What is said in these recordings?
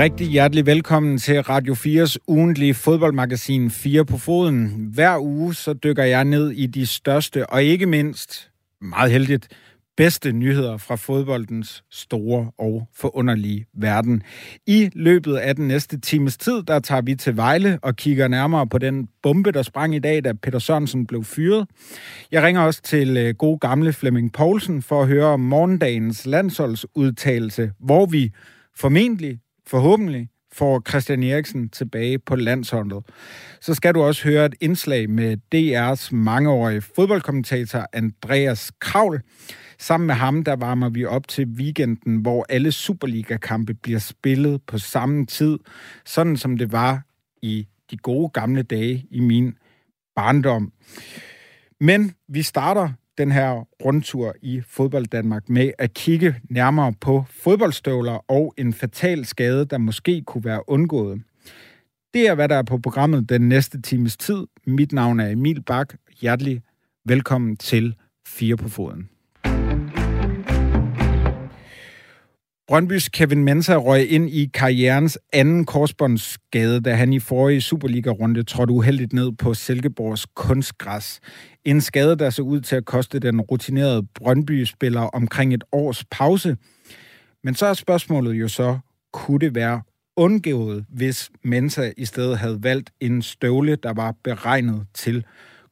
Rigtig hjertelig velkommen til Radio 4's ugentlige fodboldmagasin 4 på foden. Hver uge så dykker jeg ned i de største og ikke mindst, meget heldigt, bedste nyheder fra fodboldens store og forunderlige verden. I løbet af den næste times tid, der tager vi til Vejle og kigger nærmere på den bombe, der sprang i dag, da Peter Sørensen blev fyret. Jeg ringer også til øh, gode god gamle Flemming Poulsen for at høre om morgendagens landsholdsudtalelse, hvor vi formentlig, forhåbentlig, får Christian Eriksen tilbage på landsholdet. Så skal du også høre et indslag med DR's mangeårige fodboldkommentator Andreas Kravl. Sammen med ham, der varmer vi op til weekenden, hvor alle Superliga-kampe bliver spillet på samme tid, sådan som det var i de gode gamle dage i min barndom. Men vi starter den her rundtur i fodbold Danmark med at kigge nærmere på fodboldstøvler og en fatal skade, der måske kunne være undgået. Det er, hvad der er på programmet den næste times tid. Mit navn er Emil Bak. Hjertelig velkommen til Fire på Foden. Brøndbys Kevin Mensah røg ind i karrierens anden korsbåndsskade, da han i forrige Superliga-runde trådte uheldigt ned på Silkeborgs kunstgræs. En skade, der så ud til at koste den rutinerede Brøndby-spiller omkring et års pause. Men så er spørgsmålet jo så, kunne det være undgået, hvis Mensa i stedet havde valgt en støvle, der var beregnet til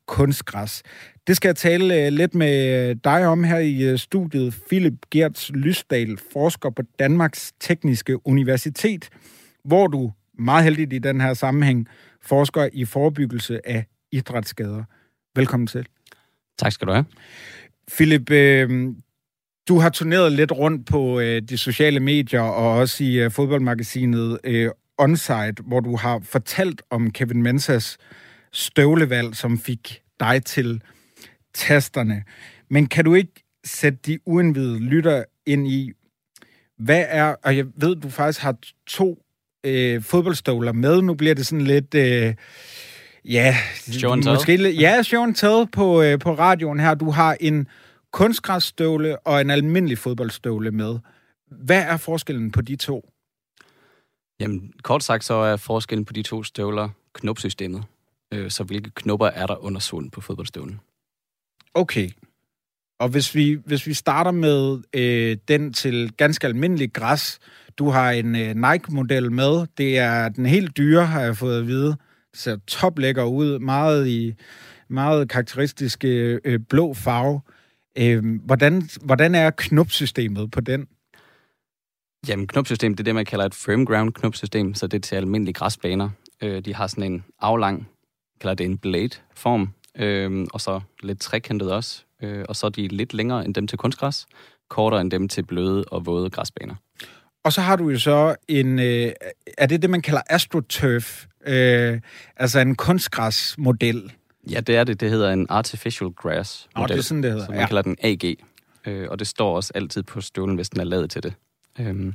kunstgræs. Det skal jeg tale øh, lidt med øh, dig om her i øh, studiet. Philip Gerts Lysdal, forsker på Danmarks Tekniske Universitet, hvor du meget heldigt i den her sammenhæng forsker i forebyggelse af idrætsskader. Velkommen til. Tak skal du have. Philip, øh, du har turneret lidt rundt på øh, de sociale medier og også i øh, fodboldmagasinet øh, Onside, hvor du har fortalt om Kevin Mensahs støvlevalg, som fik dig til tasterne. Men kan du ikke sætte de uindvidede lytter ind i, hvad er, og jeg ved, du faktisk har to øh, fodboldstøvler med. Nu bliver det sådan lidt... Øh, Ja, and måske lidt, ja, and tell på, øh, på radioen her. Du har en kunstgræsstøvle og en almindelig fodboldstøvle med. Hvad er forskellen på de to? Jamen, kort sagt så er forskellen på de to støvler knopsystemet. Øh, så hvilke knopper er der under solen på fodboldstøvlen? Okay. Og hvis vi, hvis vi starter med øh, den til ganske almindelig græs, du har en øh, Nike-model med. Det er den helt dyre, har jeg fået at vide. Det ser toplækker ud, meget i meget karakteristiske øh, blå farve. Øh, hvordan, hvordan er knopsystemet på den? Jamen, knopsystem, det er det, man kalder et firm ground knopsystem, så det er til almindelige græsbaner. Øh, de har sådan en aflang, kalder det en blade-form, øh, og så lidt trekantet også. Øh, og så er de lidt længere end dem til kunstgræs, kortere end dem til bløde og våde græsbaner. Og så har du jo så en, øh, er det det, man kalder AstroTurf, øh, altså en kunstgræsmodel? Ja, det er det. Det hedder en Artificial Grass model. Oh, det er sådan, det hedder. Så man ja. kalder den AG. Øh, og det står også altid på støvlen, hvis den er lavet til det. Øhm,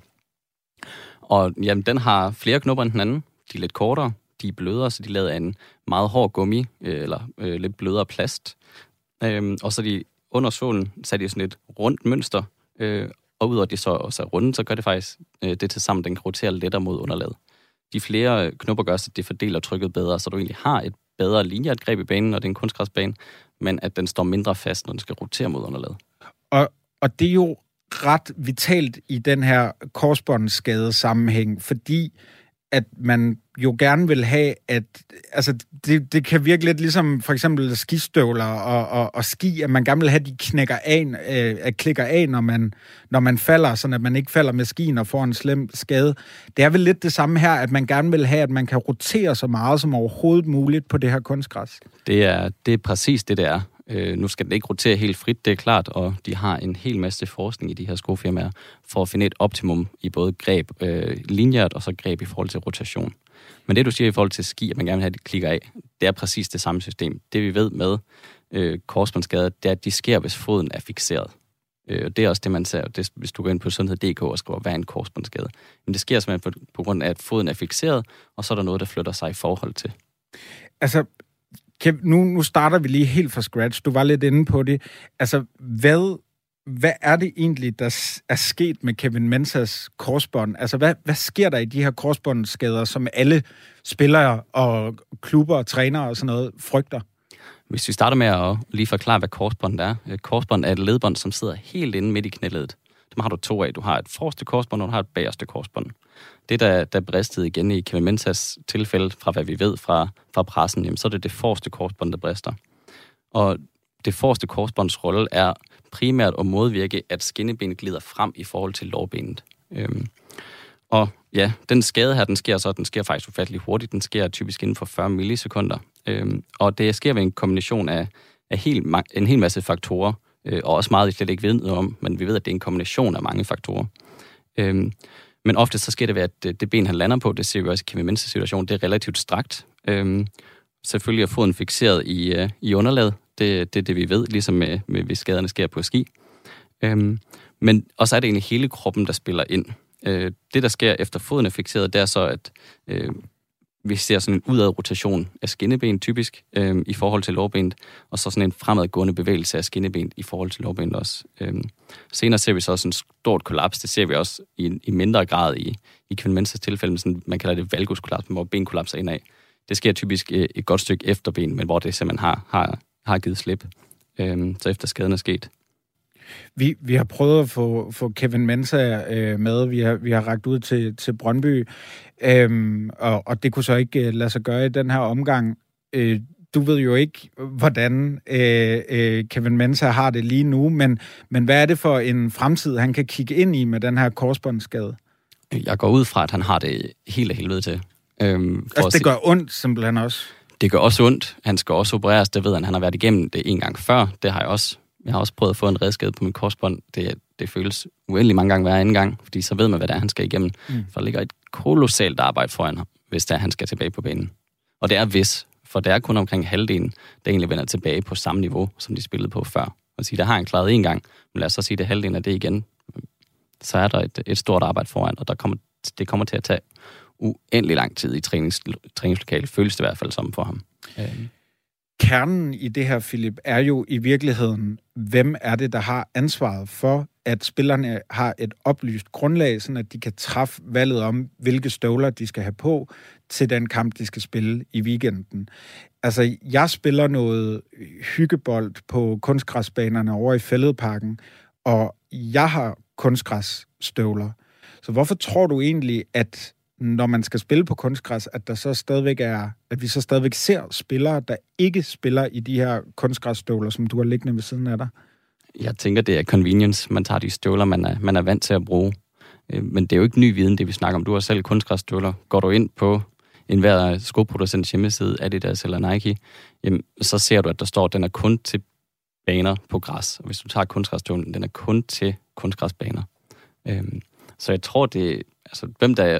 og jamen, den har flere knopper end den anden. De er lidt kortere, de er blødere, så de er lavet af en meget hård gummi, øh, eller øh, lidt blødere plast. Øhm, og så de under så er de sådan et rundt mønster, øh, og udover det så også er runde, så gør det faktisk øh, det til sammen, den kan rotere lettere mod underlaget. De flere knopper gør, så det fordeler trykket bedre, så du egentlig har et bedre linjegreb i banen, når det er en kunstgræsbane, men at den står mindre fast, når den skal rotere mod underlaget. Og, og det er jo ret vitalt i den her korsbåndsskade sammenhæng, fordi at man jo gerne vil have, at altså, det, det kan virke lidt ligesom for eksempel skistøvler og, og, og ski, at man gerne vil have, at de knækker af, øh, at klikker af, når man, når man falder, sådan at man ikke falder med skien og får en slem skade. Det er vel lidt det samme her, at man gerne vil have, at man kan rotere så meget som overhovedet muligt på det her kunstgræs. Det er, det er præcis det, det er. Øh, nu skal den ikke rotere helt frit, det er klart, og de har en hel masse forskning i de her skofirmaer for at finde et optimum i både greb øh, linjært og så greb i forhold til rotation. Men det, du siger i forhold til ski, at man gerne vil have, at de klikker af, det er præcis det samme system. Det vi ved med øh, korsbåndsskader, det er, at de sker, hvis foden er fixeret. Øh, og det er også det, man ser, det, hvis du går ind på sundhed.dk og skriver, hvad er en korsbåndsskade. Men det sker simpelthen på, på grund af, at foden er fixeret, og så er der noget, der flytter sig i forhold til. Altså, kan, nu, nu starter vi lige helt fra scratch. Du var lidt inde på det. Altså, hvad hvad er det egentlig, der er sket med Kevin Mensahs korsbånd? Altså, hvad, hvad sker der i de her korsbåndsskader, som alle spillere og klubber og trænere og sådan noget frygter? Hvis vi starter med at lige forklare, hvad korsbånd er. Korsbånd er et ledbånd, som sidder helt inde midt i knæledet. Dem har du to af. Du har et forreste korsbånd, og du har et bagerste korsbånd. Det, der, der bristede igen i Kevin Mensahs tilfælde, fra hvad vi ved fra, fra pressen, jamen, så er det det forreste korsbånd, der brister. Og det forreste korsbånds rolle er primært at modvirke, at skinnebenet glider frem i forhold til lårbenet. Øhm, og ja, den skade her, den sker så, den sker faktisk ufattelig hurtigt. Den sker typisk inden for 40 millisekunder. Øhm, og det sker ved en kombination af, af helt, en hel masse faktorer, øh, og også meget, vi slet ikke ved noget om, men vi ved, at det er en kombination af mange faktorer. Øhm, men ofte så sker det ved, at det, det ben, han lander på, det ser vi også i Kevin situation, det er relativt strakt. Øhm, selvfølgelig er foden fixeret i, øh, i underlaget, det, det er det, vi ved, ligesom med, med, hvis skaderne sker på ski. Øhm, men også er det egentlig hele kroppen, der spiller ind. Øh, det, der sker efter foden er fixeret, det er så, at øh, vi ser sådan en udad rotation af skinneben typisk øhm, i forhold til lårbenet, og så sådan en fremadgående bevægelse af skinnebenet i forhold til lårbenet også. Øhm, senere ser vi så også en stort kollaps. Det ser vi også i, i mindre grad i, i kvindemænds tilfælde, sådan, man kalder det valguskollaps, hvor ben kollapser indad. Det sker typisk øh, et godt stykke efter ben, men hvor det simpelthen har, har, har givet slip, øhm, så efter skaden er sket. Vi, vi har prøvet at få, få Kevin Mensa øh, med. Vi har, vi har ragt ud til, til Brøndby, øh, og, og det kunne så ikke øh, lade sig gøre i den her omgang. Øh, du ved jo ikke, hvordan øh, øh, Kevin Mensa har det lige nu, men, men hvad er det for en fremtid, han kan kigge ind i med den her korsbåndsskade? Jeg går ud fra, at han har det helt af helvede til. Øhm, altså, det gør ondt simpelthen også? Det gør også ondt. Han skal også opereres, det ved han. Han har været igennem det en gang før. Det har jeg også. Jeg har også prøvet at få en redskade på min korsbånd. Det, det føles uendelig mange gange hver anden gang, fordi så ved man, hvad det er, han skal igennem. Mm. For der ligger et kolossalt arbejde foran ham, hvis det er, han skal tilbage på banen. Og det er hvis, for det er kun omkring halvdelen, der egentlig vender tilbage på samme niveau, som de spillede på før. Og sige, der har han klaret en gang, men lad os så sige, det halvdelen af det igen. Så er der et, et stort arbejde foran, og der kommer, det kommer til at tage uendelig lang tid i trænings, træningslokalet, føles det i hvert fald som for ham. Øhm. Kernen i det her, Philip, er jo i virkeligheden, hvem er det, der har ansvaret for, at spillerne har et oplyst grundlag, sådan at de kan træffe valget om, hvilke støvler de skal have på til den kamp, de skal spille i weekenden. Altså, jeg spiller noget hyggebold på kunstgræsbanerne over i Fælledparken, og jeg har kunstgræsstøvler. Så hvorfor tror du egentlig, at når man skal spille på kunstgræs, at der så stadigvæk er, at vi så stadigvæk ser spillere, der ikke spiller i de her kunstgræsstøvler, som du har liggende ved siden af dig? Jeg tænker, det er convenience. Man tager de støvler, man er, man er vant til at bruge. Øh, men det er jo ikke ny viden, det vi snakker om. Du har selv kunstgræsstøvler. Går du ind på enhver skoproducents hjemmeside, Adidas eller Nike, jamen, så ser du, at der står, at den er kun til baner på græs. Og hvis du tager kunstgræsstøvlen, den er kun til kunstgræsbaner. Øhm, så jeg tror, det altså, hvem der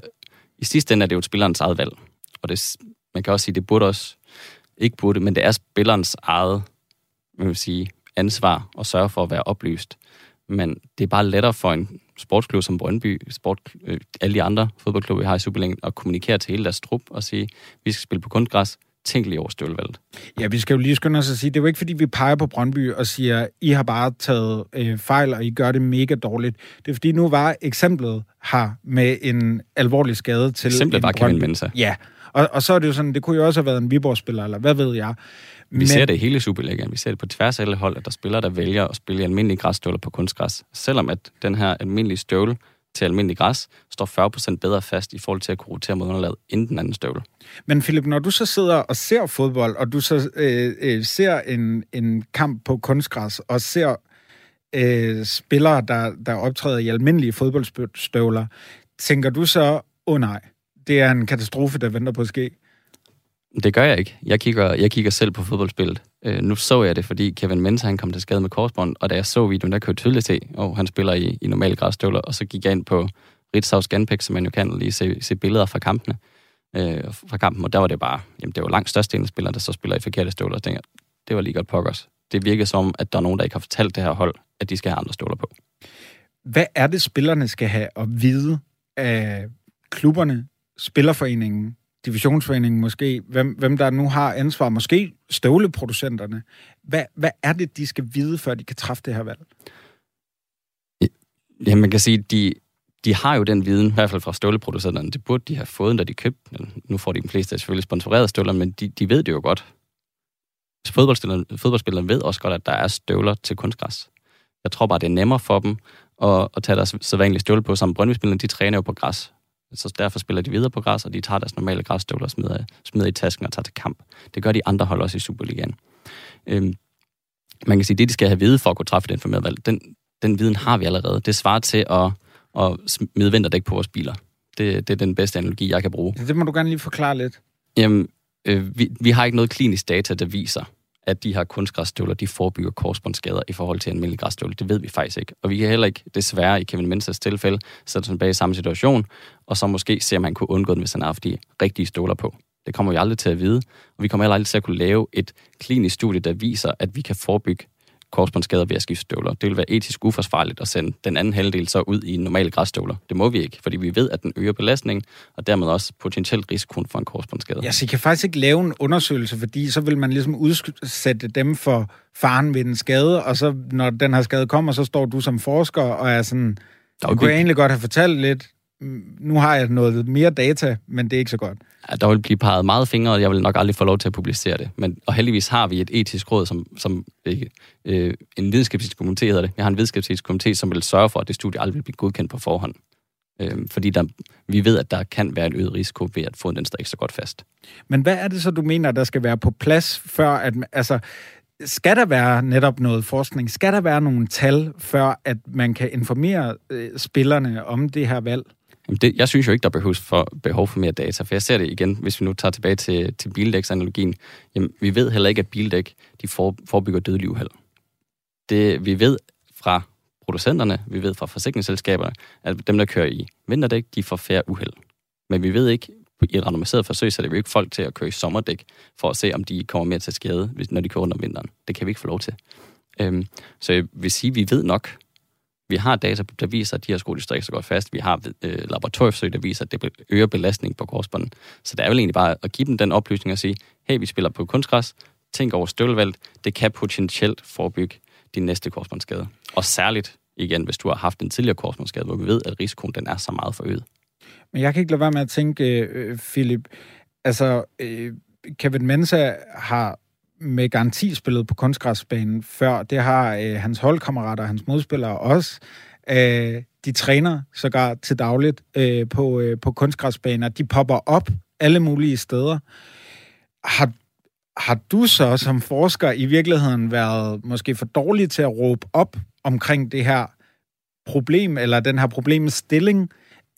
i sidste ende er det jo spillerens eget valg. Og det, man kan også sige, det burde også, ikke burde, men det er spillerens eget man vil sige, ansvar at sørge for at være oplyst. Men det er bare lettere for en sportsklub som Brøndby, sport, øh, alle de andre fodboldklubber, vi har i Superligaen, at kommunikere til hele deres trup og sige, vi skal spille på kunstgræs, tænk lige over støvlevalget. Ja, vi skal jo lige skynde os at sige, det er jo ikke fordi, vi peger på Brøndby og siger, I har bare taget øh, fejl, og I gør det mega dårligt. Det er fordi, nu var eksemplet her med en alvorlig skade til Eksemplet var Kevin Mensa. Ja, og, og så er det jo sådan, det kunne jo også have været en Viborg-spiller, eller hvad ved jeg. Vi Men... ser det i hele Superligaen. Vi ser det på tværs af alle hold, at der spiller, der vælger at spille i almindelige græsstøvler på kunstgræs. Selvom at den her almindelige støvle til almindelig græs, står 40% bedre fast i forhold til at kunne rotere mod underlaget end den anden støvle. Men Philip, når du så sidder og ser fodbold, og du så øh, øh, ser en, en kamp på kunstgræs, og ser øh, spillere, der, der optræder i almindelige fodboldstøvler, tænker du så, åh oh, nej, det er en katastrofe, der venter på at ske? Det gør jeg ikke. Jeg kigger, jeg kigger selv på fodboldspillet. Øh, nu så jeg det, fordi Kevin Mensa han kom til skade med korsbånd, og da jeg så videoen, der kunne jeg tydeligt se, og oh, han spiller i, i normale græsstøvler, og så gik jeg ind på Ritzau Scanpix, som man jo kan lige se, se billeder fra kampene. Øh, fra kampen, og der var det bare, jamen det var langt størstedelen af spillere, der så spiller i forkerte støvler, og tænker, det var lige godt pokkers. Det virker som, at der er nogen, der ikke har fortalt det her hold, at de skal have andre støvler på. Hvad er det, spillerne skal have at vide af klubberne, spillerforeningen, divisionsforeningen måske, hvem, hvem der nu har ansvar, måske støvleproducenterne. Hvad, hvad er det, de skal vide, før de kan træffe det her valg? Ja, man kan sige, de, de har jo den viden, i hvert fald fra støvleproducenterne. Det burde de have fået, da de købte Nu får de de fleste selvfølgelig sponsoreret støvler, men de, de ved det jo godt. Fodboldspillerne, fodboldspillerne ved også godt, at der er støvler til kunstgræs. Jeg tror bare, det er nemmere for dem at, at tage deres sædvanlige støvle på, som brøndby de træner jo på græs. Så derfor spiller de videre på græs, og de tager deres normale græsstøvler og smider, smider i tasken og tager til kamp. Det gør de andre hold også i Superligaen. Øhm, man kan sige, det de skal have vide for at kunne træffe den informerede valg, den, den viden har vi allerede. Det svarer til at, at smide vinterdæk på vores biler. Det, det er den bedste analogi, jeg kan bruge. Det må du gerne lige forklare lidt. Jamen, øh, vi, vi har ikke noget klinisk data, der viser, at de her kunstgræsstøvler, de forebygger korsbåndsskader i forhold til en græsstøvler. Det ved vi faktisk ikke. Og vi kan heller ikke, desværre i Kevin Mensers tilfælde, sætte tilbage i samme situation, og så måske se, om han kunne undgå den, hvis han har haft de rigtige støvler på. Det kommer vi aldrig til at vide, og vi kommer heller aldrig til at kunne lave et klinisk studie, der viser, at vi kan forebygge korsbåndsskader ved at skifte støvler. Det vil være etisk uforsvarligt at sende den anden halvdel så ud i normale græsstøvler. Det må vi ikke, fordi vi ved, at den øger belastningen, og dermed også potentielt risikoen for en korsbåndsskade. Ja, så I kan faktisk ikke lave en undersøgelse, fordi så vil man ligesom udsætte dem for faren ved den skade, og så når den her skade kommer, så står du som forsker og er sådan, jeg kunne jeg egentlig godt have fortalt lidt, nu har jeg noget mere data, men det er ikke så godt. Ja, der vil blive peget meget fingre, og jeg vil nok aldrig få lov til at publicere det. Men, og heldigvis har vi et etisk råd, som, som ikke, øh, en videnskabsetisk komité hedder det. Jeg har en videnskabsetisk komité, som vil sørge for, at det studie aldrig vil blive godkendt på forhånd. Øh, fordi der, vi ved, at der kan være en øget risiko ved at få den ikke så godt fast. Men hvad er det så, du mener, der skal være på plads, før at... Altså, skal der være netop noget forskning? Skal der være nogle tal, før at man kan informere øh, spillerne om det her valg? Jamen det, jeg synes jo ikke, der behøves for, behov for mere data, for jeg ser det igen, hvis vi nu tager tilbage til, til bildæksanalogien. Jamen, vi ved heller ikke, at bildæk de for, forebygger dødelig uheld. Det, vi ved fra producenterne, vi ved fra forsikringsselskaberne, at dem, der kører i vinterdæk, de får færre uheld. Men vi ved ikke, i et randomiseret forsøg, så det vi ikke folk til at køre i sommerdæk, for at se, om de kommer mere til skade, når de kører rundt om vinteren. Det kan vi ikke få lov til. Øhm, så jeg vil sige, at vi ved nok, vi har data, der viser, at de her så godt fast. Vi har øh, laboratorieforsøg, der viser, at det øger belastning på korsbånden. Så det er vel egentlig bare at give dem den oplysning og sige, hey, vi spiller på kunstgræs, tænk over støvlevalg, det kan potentielt forebygge din næste korsbåndsskade. Og særligt, igen, hvis du har haft en tidligere korsbåndsskade, hvor vi ved, at risikoen den er så meget forøget. Men jeg kan ikke lade være med at tænke, øh, Philip, altså, øh, Kevin Mensa har med garanti spillet på kunstgræsbanen før. Det har øh, hans holdkammerater og hans modspillere også. Øh, de træner sågar til dagligt øh, på, øh, på kunstgræsbaner. De popper op alle mulige steder. Har, har du så som forsker i virkeligheden været måske for dårlig til at råbe op omkring det her problem, eller den her problemstilling,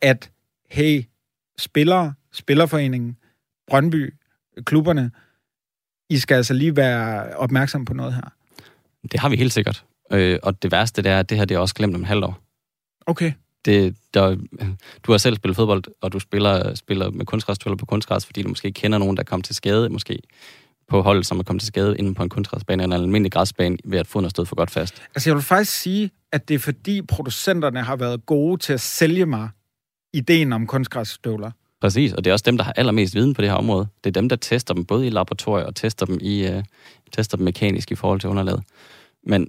at hey, spillere, spillerforeningen, Brøndby, klubberne, i skal altså lige være opmærksom på noget her. Det har vi helt sikkert. Øh, og det værste det er, at det her det er også glemt om en halvt år. Okay. Det, der, du har selv spillet fodbold, og du spiller, spiller med kunstgræs, på kunstgræs, fordi du måske kender nogen, der kom til skade, måske på hold, som er kommet til skade inden på en kunstgræsbane eller en almindelig græsbane, ved at få noget stået for godt fast. Altså jeg vil faktisk sige, at det er fordi producenterne har været gode til at sælge mig ideen om kunstgræsstøvler. Præcis, og det er også dem, der har allermest viden på det her område. Det er dem, der tester dem både i laboratorier og tester dem, i, øh, tester dem mekanisk i forhold til underlaget. Men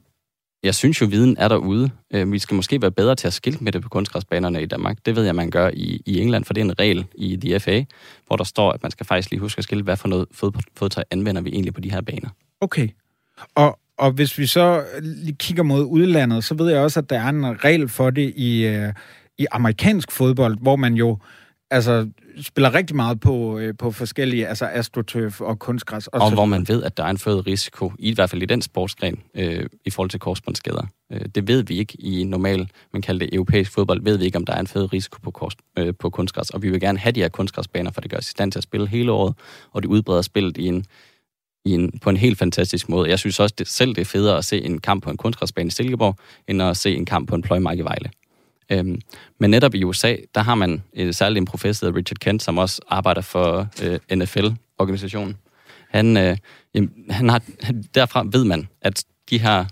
jeg synes jo, viden er derude. Øh, vi skal måske være bedre til at skilte med det på kunstgræsbanerne i Danmark. Det ved jeg, man gør i, i England, for det er en regel i DFA, hvor der står, at man skal faktisk lige huske at skilte, hvad for noget fod, fodtøj anvender vi egentlig på de her baner. Okay. Og, og hvis vi så lige kigger mod udlandet, så ved jeg også, at der er en regel for det i, øh, i amerikansk fodbold, hvor man jo altså, spiller rigtig meget på, øh, på forskellige, altså astroturf og kunstgræs. Og, og hvor man ved, at der er en født risiko, i hvert fald i den sportsgren, øh, i forhold til korsbåndsskader. Øh, det ved vi ikke i normal, man kalder det europæisk fodbold, ved vi ikke, om der er en født risiko på, kors, øh, på kunstgræs. Og vi vil gerne have de her kunstgræsbaner, for det gør os i stand til at spille hele året, og det udbreder spillet i en, i en, på en helt fantastisk måde. Jeg synes også det, selv, det er federe at se en kamp på en kunstgræsbane i Silkeborg, end at se en kamp på en pløjmark i Vejle. Øhm, men netop i USA, der har man øh, særligt en professor, Richard Kent, som også arbejder for øh, NFL-organisationen. Han, øh, jamen, han har, derfra ved man, at de her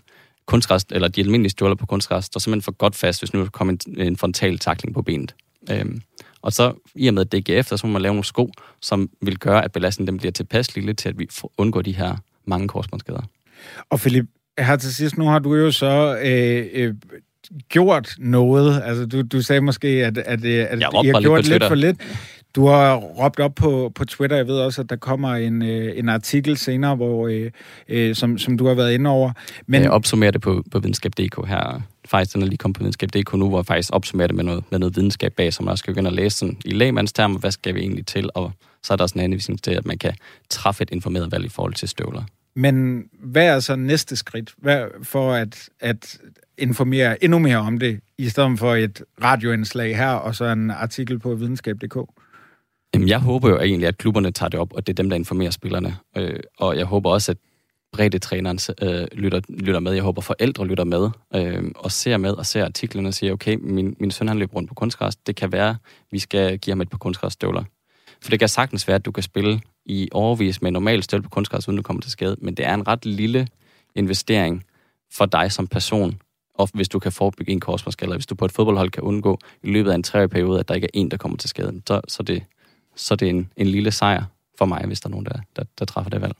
kunstgræs, eller de almindelige stjåler på kunstgræs, står simpelthen for godt fast, hvis nu der kommer en, en frontal takling på benet. Øhm, og så i og med DGF, så må man lave nogle sko, som vil gøre, at belastningen den bliver tilpas lille til, at vi undgår de her mange korsbåndsskader. Og Philip, her til sidst, nu har du jo så øh, øh, gjort noget? Altså, du, du sagde måske, at, at, at I har gjort lidt, lidt for lidt. Du har råbt op på, på Twitter. Jeg ved også, at der kommer en, øh, en artikel senere, hvor, øh, øh, som, som du har været inde over. Men... Jeg opsummerer det på, på videnskab.dk her. Faktisk, den er lige kommet på videnskab.dk nu, hvor jeg faktisk opsummerer det med noget, med noget videnskab bag, som man skal begynde at læse sådan, i lægmandstermer, hvad skal vi egentlig til, og så er der også en anvisning til, at man kan træffe et informeret valg i forhold til støvler. Men hvad er så næste skridt hvad, for at, at informere endnu mere om det, i stedet for et radioindslag her, og så en artikel på videnskab.dk? Jamen, jeg håber jo egentlig, at klubberne tager det op, og det er dem, der informerer spillerne. Øh, og jeg håber også, at breddetræneren øh, lytter, lytter med. Jeg håber, forældre lytter med øh, og ser med og ser artiklerne og siger, okay, min, min søn han løber rundt på kunstgræs. Det kan være, vi skal give ham et par kunstgræsstøvler. For det kan sagtens være, at du kan spille i overvis med normal støvle på kunstgræs, uden du kommer til skade. Men det er en ret lille investering for dig som person, og hvis du kan forebygge en korsmålskade, eller hvis du på et fodboldhold kan undgå i løbet af en treårig periode, at der ikke er en, der kommer til skade, så, så, det, så det er en, en lille sejr for mig, hvis der er nogen, der, der, der træffer det valg.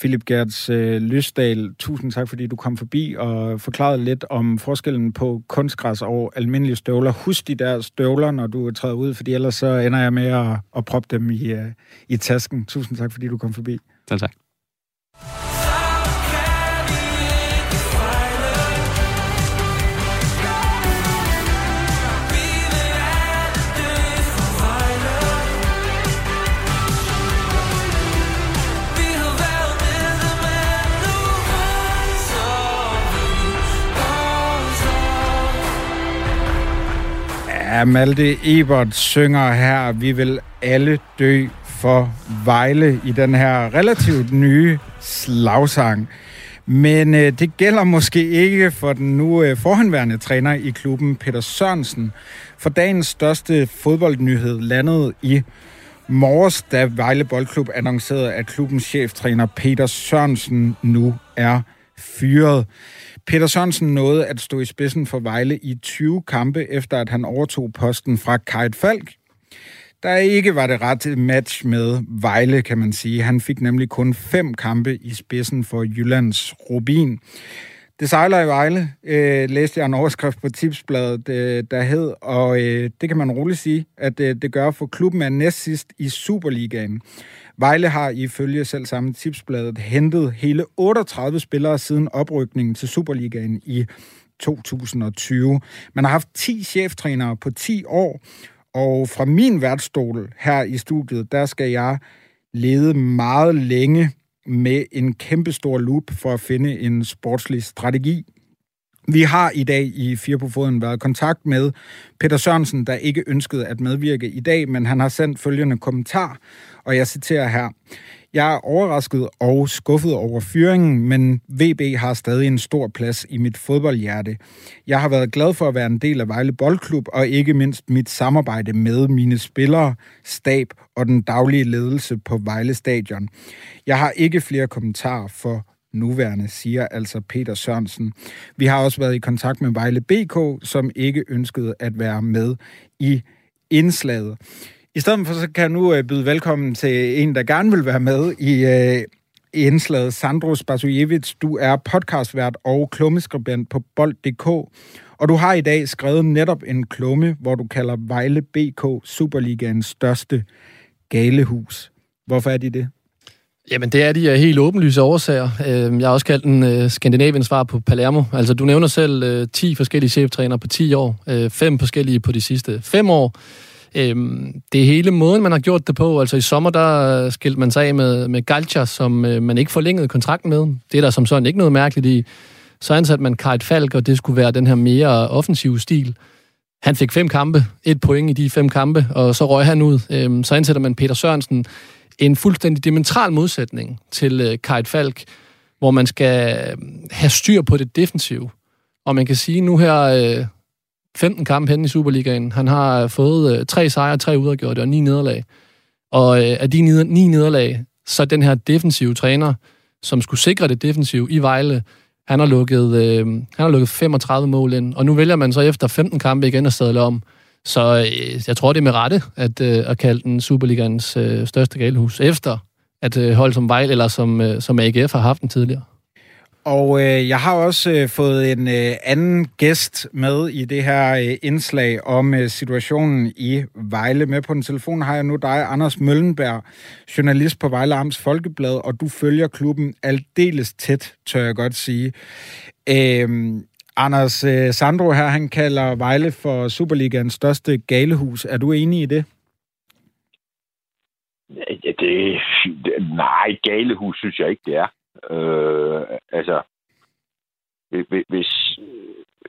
Philip Gertz øh, Lysdal, tusind tak, fordi du kom forbi og forklarede lidt om forskellen på kunstgræs og almindelige støvler. Husk de der støvler, når du træder ud, fordi ellers så ender jeg med at, at proppe dem i, uh, i tasken. Tusind tak, fordi du kom forbi. Selv tak. Ja, Malte Ebert synger her, vi vil alle dø for Vejle i den her relativt nye slagsang. Men øh, det gælder måske ikke for den nu øh, forhenværende træner i klubben, Peter Sørensen. For dagens største fodboldnyhed landede i morges, da Vejle Boldklub annoncerede, at klubbens cheftræner Peter Sørensen nu er fyret. Peter Sørensen nåede at stå i spidsen for Vejle i 20 kampe, efter at han overtog posten fra Kajt Falk. Der ikke var det ret match med Vejle, kan man sige. Han fik nemlig kun fem kampe i spidsen for Jyllands Rubin. Det sejler i Vejle, øh, læste jeg en overskrift på tipsbladet, øh, der hed, og øh, det kan man roligt sige, at øh, det gør, for klubben er næst sidst i Superligaen. Vejle har ifølge selv samme tipsbladet hentet hele 38 spillere siden oprykningen til Superligaen i 2020. Man har haft 10 cheftrænere på 10 år, og fra min værtsstol her i studiet, der skal jeg lede meget længe med en kæmpestor loop for at finde en sportslig strategi. Vi har i dag i Fire på Foden været i kontakt med Peter Sørensen, der ikke ønskede at medvirke i dag, men han har sendt følgende kommentar, og jeg citerer her. Jeg er overrasket og skuffet over fyringen, men VB har stadig en stor plads i mit fodboldhjerte. Jeg har været glad for at være en del af Vejle Boldklub, og ikke mindst mit samarbejde med mine spillere, stab og den daglige ledelse på Vejle Stadion. Jeg har ikke flere kommentarer for nuværende, siger altså Peter Sørensen. Vi har også været i kontakt med Vejle BK, som ikke ønskede at være med i indslaget. I stedet for, så kan jeg nu øh, byde velkommen til en, der gerne vil være med i, øh, i indslaget. Sandro Spasujevic, du er podcastvært og klummeskribent på bold.dk, og du har i dag skrevet netop en klumme, hvor du kalder Vejle BK Superligaens største galehus. Hvorfor er de det? Jamen, det er de af helt åbenlyse årsager. Øhm, jeg har også kaldt den øh, Skandinaviens svar på Palermo. Altså, du nævner selv øh, 10 forskellige cheftræner på 10 år, uh, fem forskellige på de sidste 5 år. Øhm, det er hele måden, man har gjort det på. Altså i sommer, der skilte man sig af med, med Galcha, som øh, man ikke forlængede kontrakten med. Det er der som sådan ikke noget mærkeligt i. Så ansatte man Kajt Falk, og det skulle være den her mere offensive stil. Han fik fem kampe, et point i de fem kampe, og så røg han ud. Øhm, så ansætter man Peter Sørensen, en fuldstændig dimensional modsætning til øh, Kajt Falk, hvor man skal øh, have styr på det defensive. Og man kan sige, nu her øh, 15 kampe hen i Superligaen. Han har øh, fået øh, tre sejre, tre udadgjorte og ni nederlag. Og øh, af de ni nederlag, så den her defensive træner, som skulle sikre det defensive i Vejle, han har lukket, øh, han har lukket 35 mål ind. Og nu vælger man så efter 15 kampe igen at stadle om. Så øh, jeg tror, det er med rette at, øh, at kalde den Superligans øh, største galehus, efter at øh, hold som Vejle eller som, øh, som AGF har haft den tidligere. Og øh, jeg har også øh, fået en øh, anden gæst med i det her øh, indslag om øh, situationen i Vejle. Med på den telefon har jeg nu dig, Anders Møllenberg, journalist på Vejle Amts Folkeblad, og du følger klubben aldeles tæt, tør jeg godt sige. Øh, Anders øh, Sandro her, han kalder Vejle for Superligans største galehus. Er du enig i det? Ja, det, det, nej, galehus synes jeg ikke, det er. Øh, altså, hvis,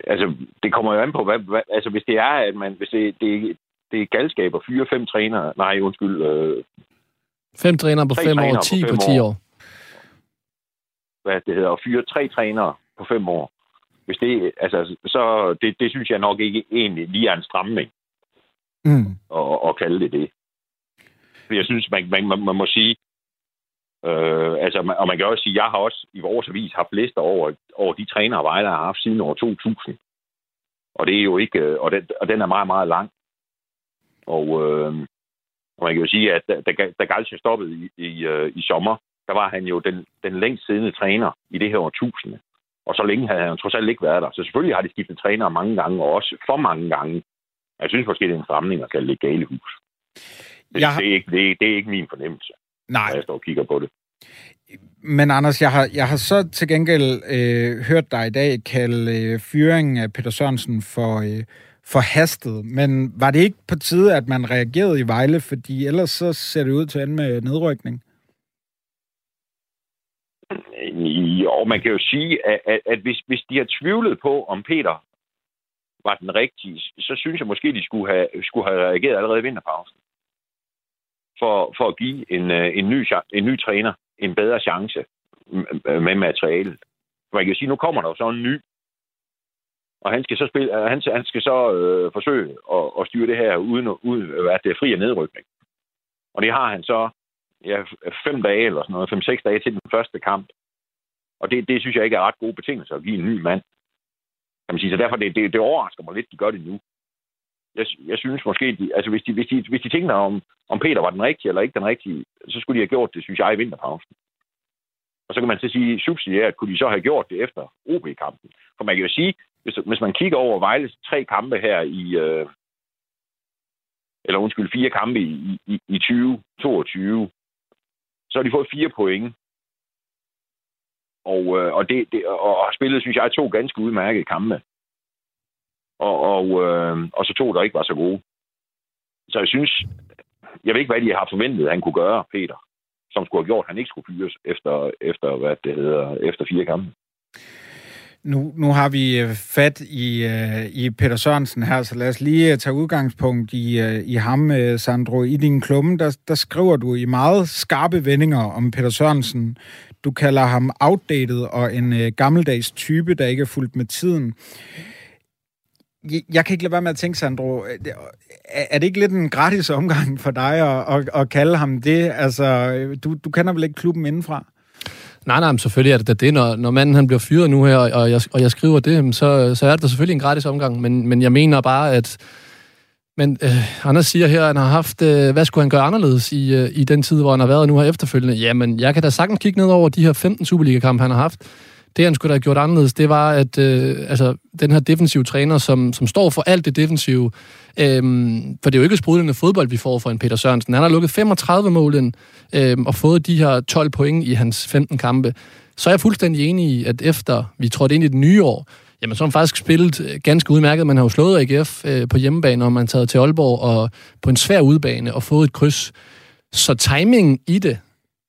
altså, det kommer jo an på, hvad, hvad, altså, hvis det er, at man, hvis det, det, det er galskab at fyre fem trænere, nej, undskyld. Øh, fem trænere på fem år, ti på, på ti år. år. Hvad det hedder, at fyre tre trænere på fem år. Hvis det, altså, så det, det synes jeg nok ikke egentlig lige er en stramning. Mm. At, at kalde det det. Jeg synes, man, man, man, man må sige, Øh, altså, og man kan også sige, jeg har også i vores avis haft lister over, over de trænere, Vejle har haft siden år 2000. Og det er jo ikke, øh, og den, og den er meget, meget lang. Og, øh, og man kan jo sige, at da, da Galsje stoppede i, i, øh, i sommer, der var han jo den, den længst siddende træner i det her årtusinde. Og så længe havde han trods alt ikke været der. Så selvfølgelig har de skiftet trænere mange gange, og også for mange gange. Jeg synes måske, det er en stramning at kalde det galehus. Det, jeg... det, er ikke, det, det er ikke min fornemmelse. Nej. Når jeg står og kigger på det. Men Anders, jeg har, jeg har så til gengæld øh, hørt dig i dag kalde øh, fyringen af Peter Sørensen for, øh, for hastet. Men var det ikke på tide, at man reagerede i Vejle? Fordi ellers så ser det ud til at ende med nedrykning. Jo, man kan jo sige, at, at, at hvis, hvis de har tvivlet på, om Peter var den rigtige, så synes jeg måske, de skulle have, skulle have reageret allerede i vinterpausen for, for at give en, øh, en, ny, en ny træner en bedre chance med materialet. Man kan sige, nu kommer der jo så en ny, og han skal så, spille, øh, han, han skal så øh, forsøge at, at styre det her uden, uden at det er fri af nedrykning. Og det har han så ja, fem dage eller sådan noget, fem-seks dage til den første kamp. Og det, det synes jeg ikke er ret gode betingelser at give en ny mand. Kan man sige. Så derfor det, det, det overrasker mig lidt, de gør det nu jeg, jeg synes måske, de, altså hvis de, hvis, de, hvis de tænker om, om Peter var den rigtige eller ikke den rigtige, så skulle de have gjort det, synes jeg, i vinterpausen. Og så kan man så sige, subsidiært kunne de så have gjort det efter OB-kampen. For man kan jo sige, hvis, hvis man kigger over Vejles tre kampe her i, øh, eller undskyld, fire kampe i, i, i 2022, så har de fået fire point. Og, øh, og, det, det, og spillet, synes jeg, to ganske udmærkede kampe og, og, øh, og så to, der ikke var så gode. Så jeg synes, jeg ved ikke, hvad de har forventet, at han kunne gøre, Peter, som skulle have gjort, at han ikke skulle fyres efter, efter, hvad det hedder, efter fire kampe. Nu, nu har vi øh, fat i, øh, i Peter Sørensen her, så lad os lige øh, tage udgangspunkt i, i ham, Sandro. I din klumme, der, der skriver du i meget skarpe vendinger om Peter Sørensen. Du kalder ham outdated og en gammeldags type, der ikke er fuldt med tiden jeg kan ikke lade være med at tænke, Sandro, øh, er det ikke lidt en gratis omgang for dig at, at, at kalde ham det? Altså, øh, du, du kender vel ikke klubben indenfra? Nej, nej, men selvfølgelig er det det. Når, når manden han bliver fyret nu her, og jeg, og jeg skriver det, så, så er det selvfølgelig en gratis omgang. Men, men jeg mener bare, at men øh, Anders siger her, at han har haft, øh, hvad skulle han gøre anderledes i, øh, i den tid, hvor han har været nu her efterfølgende? Jamen, jeg kan da sagtens kigge ned over de her 15 Superliga-kampe, han har haft det, han skulle have gjort anderledes, det var, at øh, altså, den her defensive træner, som, som står for alt det defensive, øh, for det er jo ikke sprudlende fodbold, vi får for en Peter Sørensen. Han har lukket 35 mål ind øh, og fået de her 12 point i hans 15 kampe. Så er jeg fuldstændig enig i, at efter vi trådte ind i det nye år, jamen så har han faktisk spillet øh, ganske udmærket. Man har jo slået AGF øh, på hjemmebane, og man taget til Aalborg og på en svær udbane og fået et kryds. Så timingen i det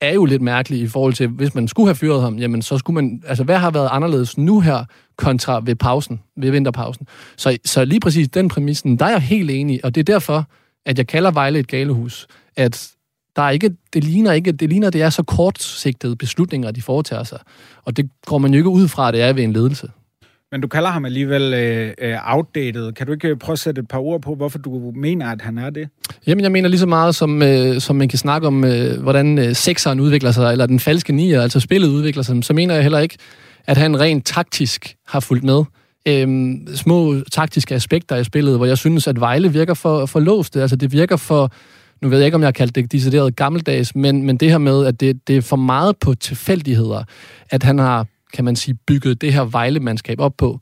er jo lidt mærkelig i forhold til, hvis man skulle have fyret ham, jamen så skulle man, altså hvad har været anderledes nu her, kontra ved pausen, ved vinterpausen. Så, så lige præcis den præmissen, der er jeg helt enig, og det er derfor, at jeg kalder Vejle et galehus, at der er ikke, det ligner ikke, det ligner, det er så kortsigtede beslutninger, de foretager sig. Og det går man jo ikke ud fra, at det er ved en ledelse. Men du kalder ham alligevel øh, øh outdated. Kan du ikke øh, prøve at sætte et par ord på, hvorfor du mener, at han er det? Jamen, jeg mener lige så meget, som, øh, som man kan snakke om, øh, hvordan øh, sekseren udvikler sig, eller den falske nier, altså spillet udvikler sig, så mener jeg heller ikke, at han rent taktisk har fulgt med. Øhm, små taktiske aspekter i spillet, hvor jeg synes, at Vejle virker for, for låst. Altså, det virker for... Nu ved jeg ikke, om jeg har kaldt det decideret gammeldags, men, men det her med, at det, det er for meget på tilfældigheder, at han har kan man sige, bygget det her Vejle-mandskab op på.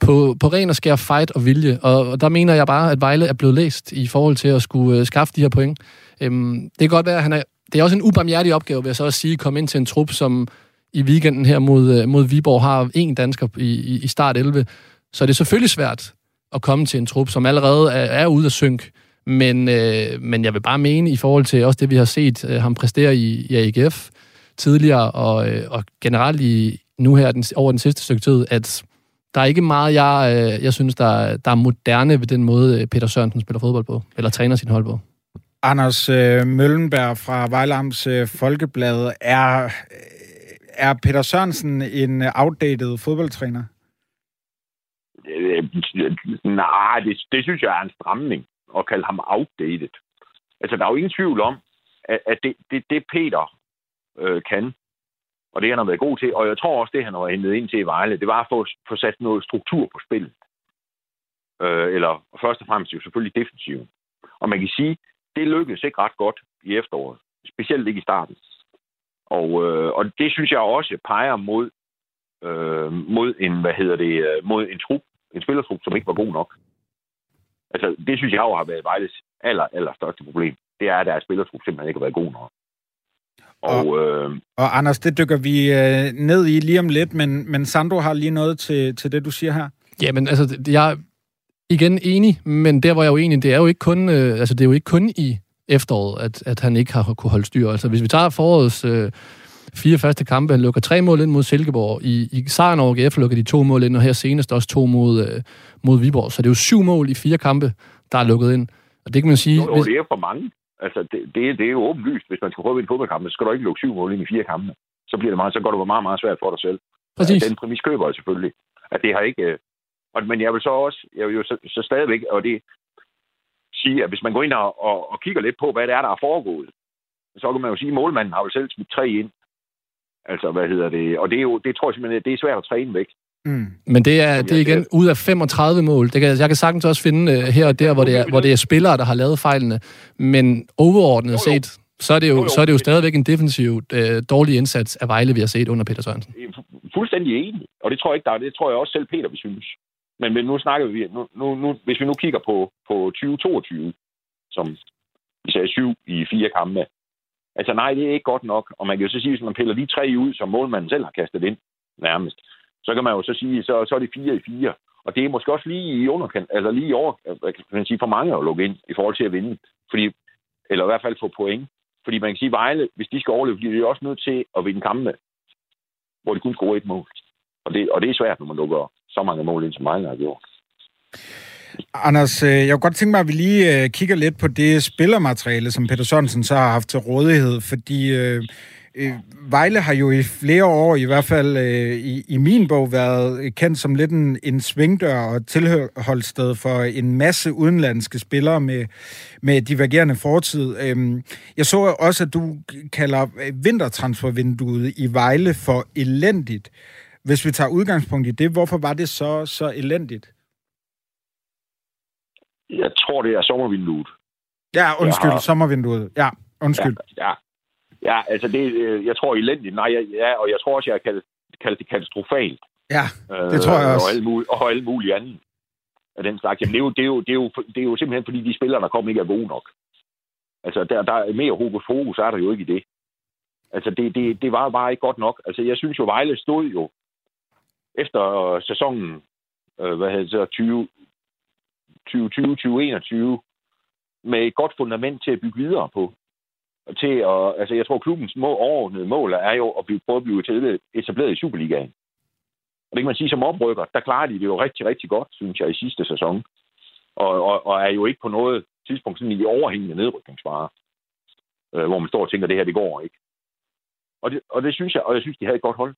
På, på ren og skær fight og vilje. Og, og der mener jeg bare, at Vejle er blevet læst i forhold til at skulle øh, skaffe de her point. Øhm, det kan godt være, at han er, det er også en ubarmhjertig opgave, vil jeg så også sige, at komme ind til en trup, som i weekenden her mod, øh, mod Viborg har en dansker i, i, i start 11. Så det er selvfølgelig svært at komme til en trup, som allerede er, er ude af synk. Men, øh, men jeg vil bare mene, i forhold til også det, vi har set øh, ham præstere i, i AGF tidligere, og, øh, og generelt i, nu her den, over den sidste stykke tid, at der er ikke meget, jeg, øh, jeg synes, der, der er moderne ved den måde, øh, Peter Sørensen spiller fodbold på, eller træner sin hold på. Anders øh, Møllenberg fra Vejlams øh, Folkeblad. Er, øh, er Peter Sørensen en outdated fodboldtræner? Øh, nej, det, det synes jeg er en stramning at kalde ham outdated. Altså, der er jo ingen tvivl om, at, at det, det, det Peter øh, kan, og det han har været god til, og jeg tror også, det han har hentet ind til i Vejle, det var at få, få sat noget struktur på spillet. Øh, eller først og fremmest jo selvfølgelig defensiven. Og man kan sige, det lykkedes ikke ret godt i efteråret. Specielt ikke i starten. Og, øh, og det synes jeg også peger mod, øh, mod en, hvad hedder det, øh, mod en trup, en spillertrup, som ikke var god nok. Altså, det synes jeg jo har været Vejles aller, aller største problem. Det er, at deres spillertrup simpelthen ikke har været god nok. Og, og, øh, og Anders, det dykker vi øh, ned i lige om lidt, men, men Sandro har lige noget til, til det, du siger her. Jamen, altså, jeg er igen enig, men der, hvor jeg er uenig, det er jo ikke kun, øh, altså, det er jo ikke kun i efteråret, at, at han ikke har kunne holde styr. Altså, hvis vi tager forårets øh, fire første kampe, han lukker tre mål ind mod Silkeborg. I, i sejren over GF lukker de to mål ind, og her senest også to mod, øh, mod Viborg. Så det er jo syv mål i fire kampe, der er lukket ind. Og det kan man sige... Jo, hvis... det er for mange. Altså, det, det, det er jo åbenlyst. Hvis man skal prøve at vinde fodboldkampe, så skal du ikke lukke syv mål ind i fire kampe. Så bliver det meget, så går det meget, meget svært for dig selv. Præcis. Den præmis køber jeg selvfølgelig. At det har ikke... Øh, og, men jeg vil så også, jeg vil jo så, så stadigvæk, og det sige, at hvis man går ind og, og, og kigger lidt på, hvad det er, der er foregået, så kan man jo sige, at målmanden har jo selv smidt tre ind. Altså, hvad hedder det? Og det, er jo, det tror jeg simpelthen, det er svært at træne væk. Mm. Men det er, det er igen ud af 35 mål. Det kan, jeg kan sagtens også finde uh, her og der, hvor det, er, hvor det er spillere, der har lavet fejlene. Men overordnet jo, jo. set, så er det jo, jo, jo. Så er det jo stadigvæk en defensiv uh, dårlig indsats af Vejle, vi har set under Peter Sørensen. Fuldstændig enig. Og det tror jeg ikke, der er. Det tror jeg også selv Peter vi synes. Men, men nu snakker vi, nu, nu, nu, hvis vi nu kigger på, på 2022, som vi sagde syv i fire kampe, altså nej, det er ikke godt nok. Og man kan jo så sige, hvis man piller de tre ud, som målmanden selv har kastet ind, nærmest, så kan man jo så sige, så, så er det fire i fire. Og det er måske også lige i underkant, altså lige over, kan man sige, for mange at lukke ind i forhold til at vinde. Fordi, eller i hvert fald få point. Fordi man kan sige, Vejle, hvis de skal overleve, bliver de også nødt til at vinde kampe, hvor de kun scorer et mål. Og det, og det er svært, når man lukker så mange mål ind, som Vejle har gjort. Anders, øh, jeg kunne godt tænke mig, at vi lige øh, kigger lidt på det spillermateriale, som Peter Sørensen så har haft til rådighed, fordi øh, øh, øh, Vejle har jo i flere år, i hvert fald øh, i, i min bog, været kendt som lidt en, en svingdør og tilholdssted for en masse udenlandske spillere med, med divergerende fortid. Øh, jeg så også, at du kalder vintertransfervinduet i Vejle for elendigt. Hvis vi tager udgangspunkt i det, hvorfor var det så, så elendigt? Jeg tror, det er sommervinduet. Ja, undskyld, har... sommervinduet. Ja, undskyld. Ja, ja. Ja altså det, øh, jeg tror elendigt. Nej, ja, ja, og jeg tror også, jeg har kaldt, kaldt det katastrofalt. Ja, det tror jeg også. Og alle mulige, og alle mulige andre af den slags. Jamen, det, er jo, det, er jo, det, er jo, det er jo simpelthen, fordi de spillere, der kommer, ikke er gode nok. Altså, der, der er mere hokus fokus, er der jo ikke i det. Altså, det, det, det var bare ikke godt nok. Altså, jeg synes jo, Vejle stod jo efter sæsonen, øh, hvad hedder det så, 20, 2020-2021 med et godt fundament til at bygge videre på. Og til at, altså jeg tror, klubbens må, overordnede mål er jo at blive, prøve at blive etableret i Superligaen. Og det kan man sige, som oprykker, der klarer de det jo rigtig, rigtig godt, synes jeg, i sidste sæson. Og, og, og er jo ikke på noget tidspunkt sådan i overhængende nedrykningsfare, øh, hvor man står og tænker, det her, det går ikke. Og det, og det synes jeg, og jeg synes, de havde et godt hold,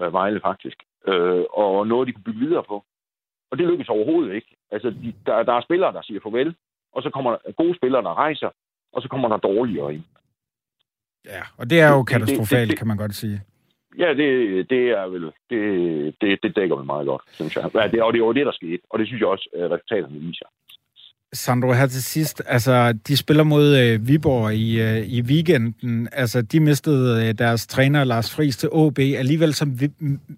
øh, Vejle faktisk, øh, og noget, de kunne bygge videre på. Og det lykkes overhovedet ikke. Altså, de, der, der er spillere, der siger farvel, og så kommer der gode spillere, der rejser, og så kommer der dårligere ind. Ja, og det er jo katastrofalt, det, det, det, kan man godt sige. Ja, det, det er vel, det, det, det dækker vel meget godt, synes jeg. Ja, det, og det var det, der skete, og det synes jeg også, at resultaterne viser. Sandro, her til sidst, altså, de spiller mod øh, Viborg i, øh, i weekenden. Altså, de mistede øh, deres træner, Lars Friis, til OB. Alligevel så,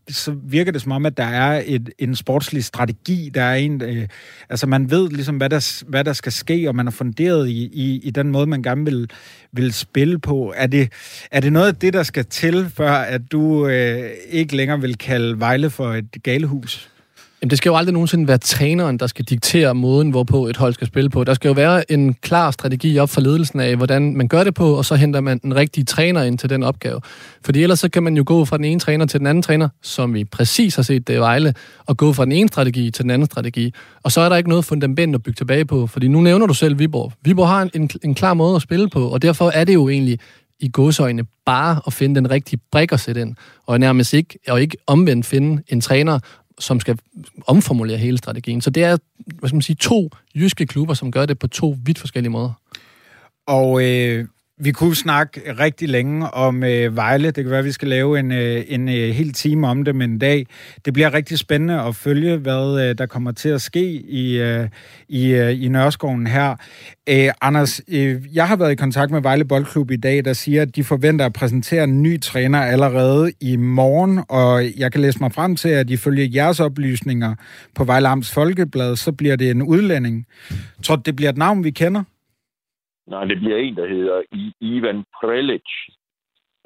så virker det som om, at der er et, en sportslig strategi. Der er en, øh, altså, man ved ligesom, hvad der, hvad der skal ske, og man er funderet i, i, i den måde, man gerne vil, vil spille på. Er det, er det noget af det, der skal til, før at du øh, ikke længere vil kalde Vejle for et galehus? Jamen, det skal jo aldrig nogensinde være træneren, der skal diktere måden, hvorpå et hold skal spille på. Der skal jo være en klar strategi op for ledelsen af, hvordan man gør det på, og så henter man den rigtige træner ind til den opgave. Fordi ellers så kan man jo gå fra den ene træner til den anden træner, som vi præcis har set det i Vejle, og gå fra den ene strategi til den anden strategi. Og så er der ikke noget fundament at bygge tilbage på, fordi nu nævner du selv Viborg. Viborg har en, en, en klar måde at spille på, og derfor er det jo egentlig i godsøjne bare at finde den rigtige brik at sætte ind, og nærmest ikke, og ikke omvendt finde en træner, som skal omformulere hele strategien. Så det er, hvad skal man sige, to jyske klubber, som gør det på to vidt forskellige måder. Og øh, vi kunne snakke rigtig længe om øh, Vejle. Det kan være, at vi skal lave en, øh, en øh, hel time om det, men en dag. Det bliver rigtig spændende at følge, hvad øh, der kommer til at ske i, øh, i, øh, i Nørreskoven her. Øh, Anders, øh, jeg har været i kontakt med Vejle Boldklub i dag, der siger, at de forventer at præsentere en ny træner allerede i morgen, og jeg kan læse mig frem til, at ifølge jeres oplysninger på Vejle Amts Folkeblad, så bliver det en udlænding. Tror du, det bliver et navn, vi kender? Nej, det bliver en, der hedder Ivan Prelic.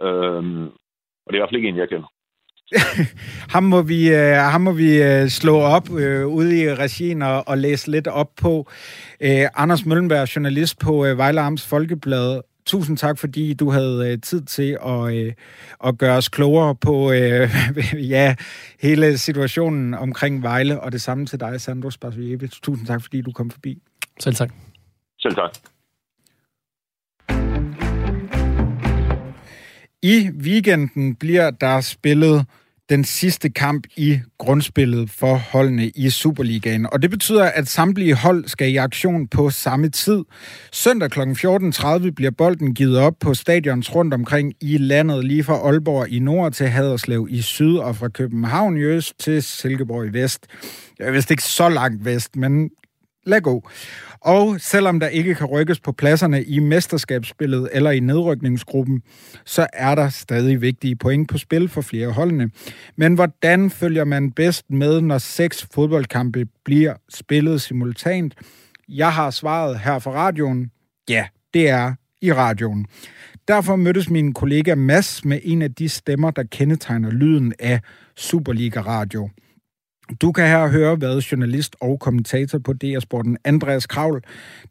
Øhm, og det er i hvert fald ikke en, jeg kender. ham må vi, uh, ham må vi uh, slå op uh, ude i regien og, og læse lidt op på. Uh, Anders Møllenberg, journalist på uh, Vejle Arms Folkeblad. Tusind tak, fordi du havde uh, tid til at, uh, at gøre os klogere på uh, ja, hele situationen omkring Vejle, og det samme til dig, Sandro Spasojevic. Tusind tak, fordi du kom forbi. Selv tak. Selv tak. I weekenden bliver der spillet den sidste kamp i grundspillet for holdene i Superligaen. Og det betyder, at samtlige hold skal i aktion på samme tid. Søndag kl. 14.30 bliver bolden givet op på stadions rundt omkring i landet, lige fra Aalborg i nord til Haderslev i syd, og fra København i øst til Silkeborg i vest. Jeg vidste ikke så langt vest, men lad gå. Og selvom der ikke kan rykkes på pladserne i mesterskabsspillet eller i nedrykningsgruppen, så er der stadig vigtige point på spil for flere holdene. Men hvordan følger man bedst med, når seks fodboldkampe bliver spillet simultant? Jeg har svaret her fra radioen. Ja, det er i radioen. Derfor mødtes min kollega Mads med en af de stemmer, der kendetegner lyden af Superliga Radio. Du kan her høre, hvad journalist og kommentator på DR-sporten Andreas Kravl,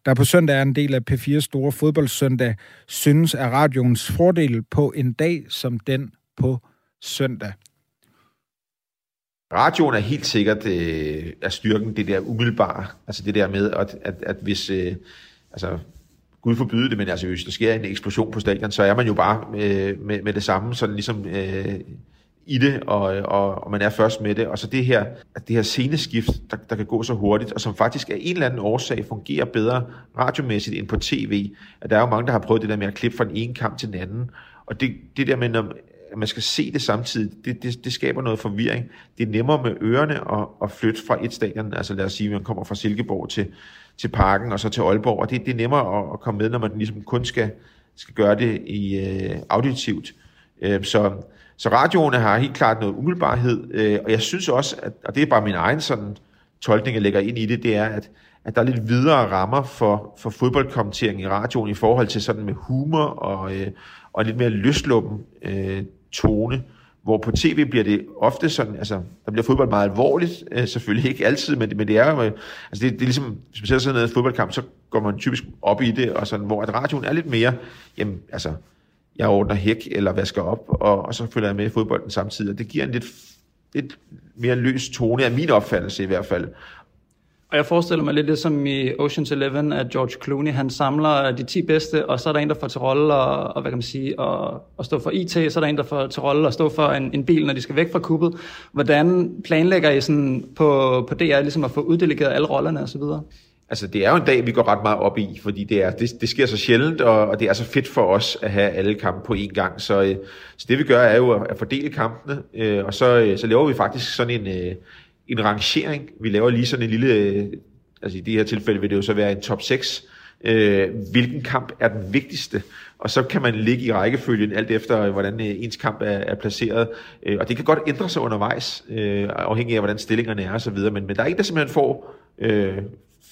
der på søndag er en del af P4 Store Fodboldsøndag, synes er radioens fordel på en dag som den på søndag. Radioen er helt sikkert øh, er styrken, det der umiddelbare, altså det der med, at, at, at hvis, øh, altså Gud forbyde det, men altså hvis der sker en eksplosion på stadion, så er man jo bare øh, med, med det samme, sådan ligesom øh, i det, og, og, og man er først med det. Og så det her, at det her sceneskift, der, der kan gå så hurtigt, og som faktisk af en eller anden årsag fungerer bedre radiomæssigt end på tv. At der er jo mange, der har prøvet det der med at klippe fra den ene kamp til den anden. Og det, det der med, når man skal se det samtidig, det, det, det skaber noget forvirring. Det er nemmere med ørerne at, at flytte fra et stadion, altså lad os sige, at man kommer fra Silkeborg til, til Parken og så til Aalborg, og det, det er nemmere at, at komme med, når man ligesom kun skal, skal gøre det i øh, auditivt. Øh, så så radioerne har helt klart noget umiddelbarhed, øh, og jeg synes også, at, og det er bare min egen sådan tolkning, jeg lægger ind i det, det er, at, at der er lidt videre rammer for, for fodboldkommentering i radioen i forhold til sådan med humor og, øh, og en lidt mere løsluppen øh, tone, hvor på tv bliver det ofte sådan, altså, der bliver fodbold meget alvorligt, øh, selvfølgelig ikke altid, men, men det er jo, øh, altså det, det er ligesom, hvis man ser sådan noget fodboldkamp, så går man typisk op i det, og sådan, hvor at radioen er lidt mere, jamen, altså, jeg ordner hæk eller vasker op, og, og så følger jeg med i fodbolden samtidig. Og det giver en lidt, lidt mere løs tone, af min opfattelse i hvert fald. Og jeg forestiller mig lidt det som i Ocean's Eleven, at George Clooney, han samler øh, de 10 bedste, og så er der en, der får til rolle og, og hvad kan man sige, og, og stå for IT, så er der en, der får til rolle og stå for en, en bil, når de skal væk fra kuppet. Hvordan planlægger I sådan på, på DR ligesom at få uddelegeret alle rollerne osv.? Altså, det er jo en dag, vi går ret meget op i, fordi det, er, det, det sker så sjældent, og, og det er så fedt for os at have alle kampe på én gang. Så, øh, så det vi gør, er jo at fordele kampene, øh, og så, øh, så laver vi faktisk sådan en, øh, en rangering. Vi laver lige sådan en lille... Øh, altså i det her tilfælde vil det jo så være en top 6, øh, hvilken kamp er den vigtigste, og så kan man ligge i rækkefølgen alt efter, øh, hvordan øh, ens kamp er, er placeret, øh, og det kan godt ændre sig undervejs, øh, afhængig af, hvordan stillingerne er osv., men, men der er en, der simpelthen får øh,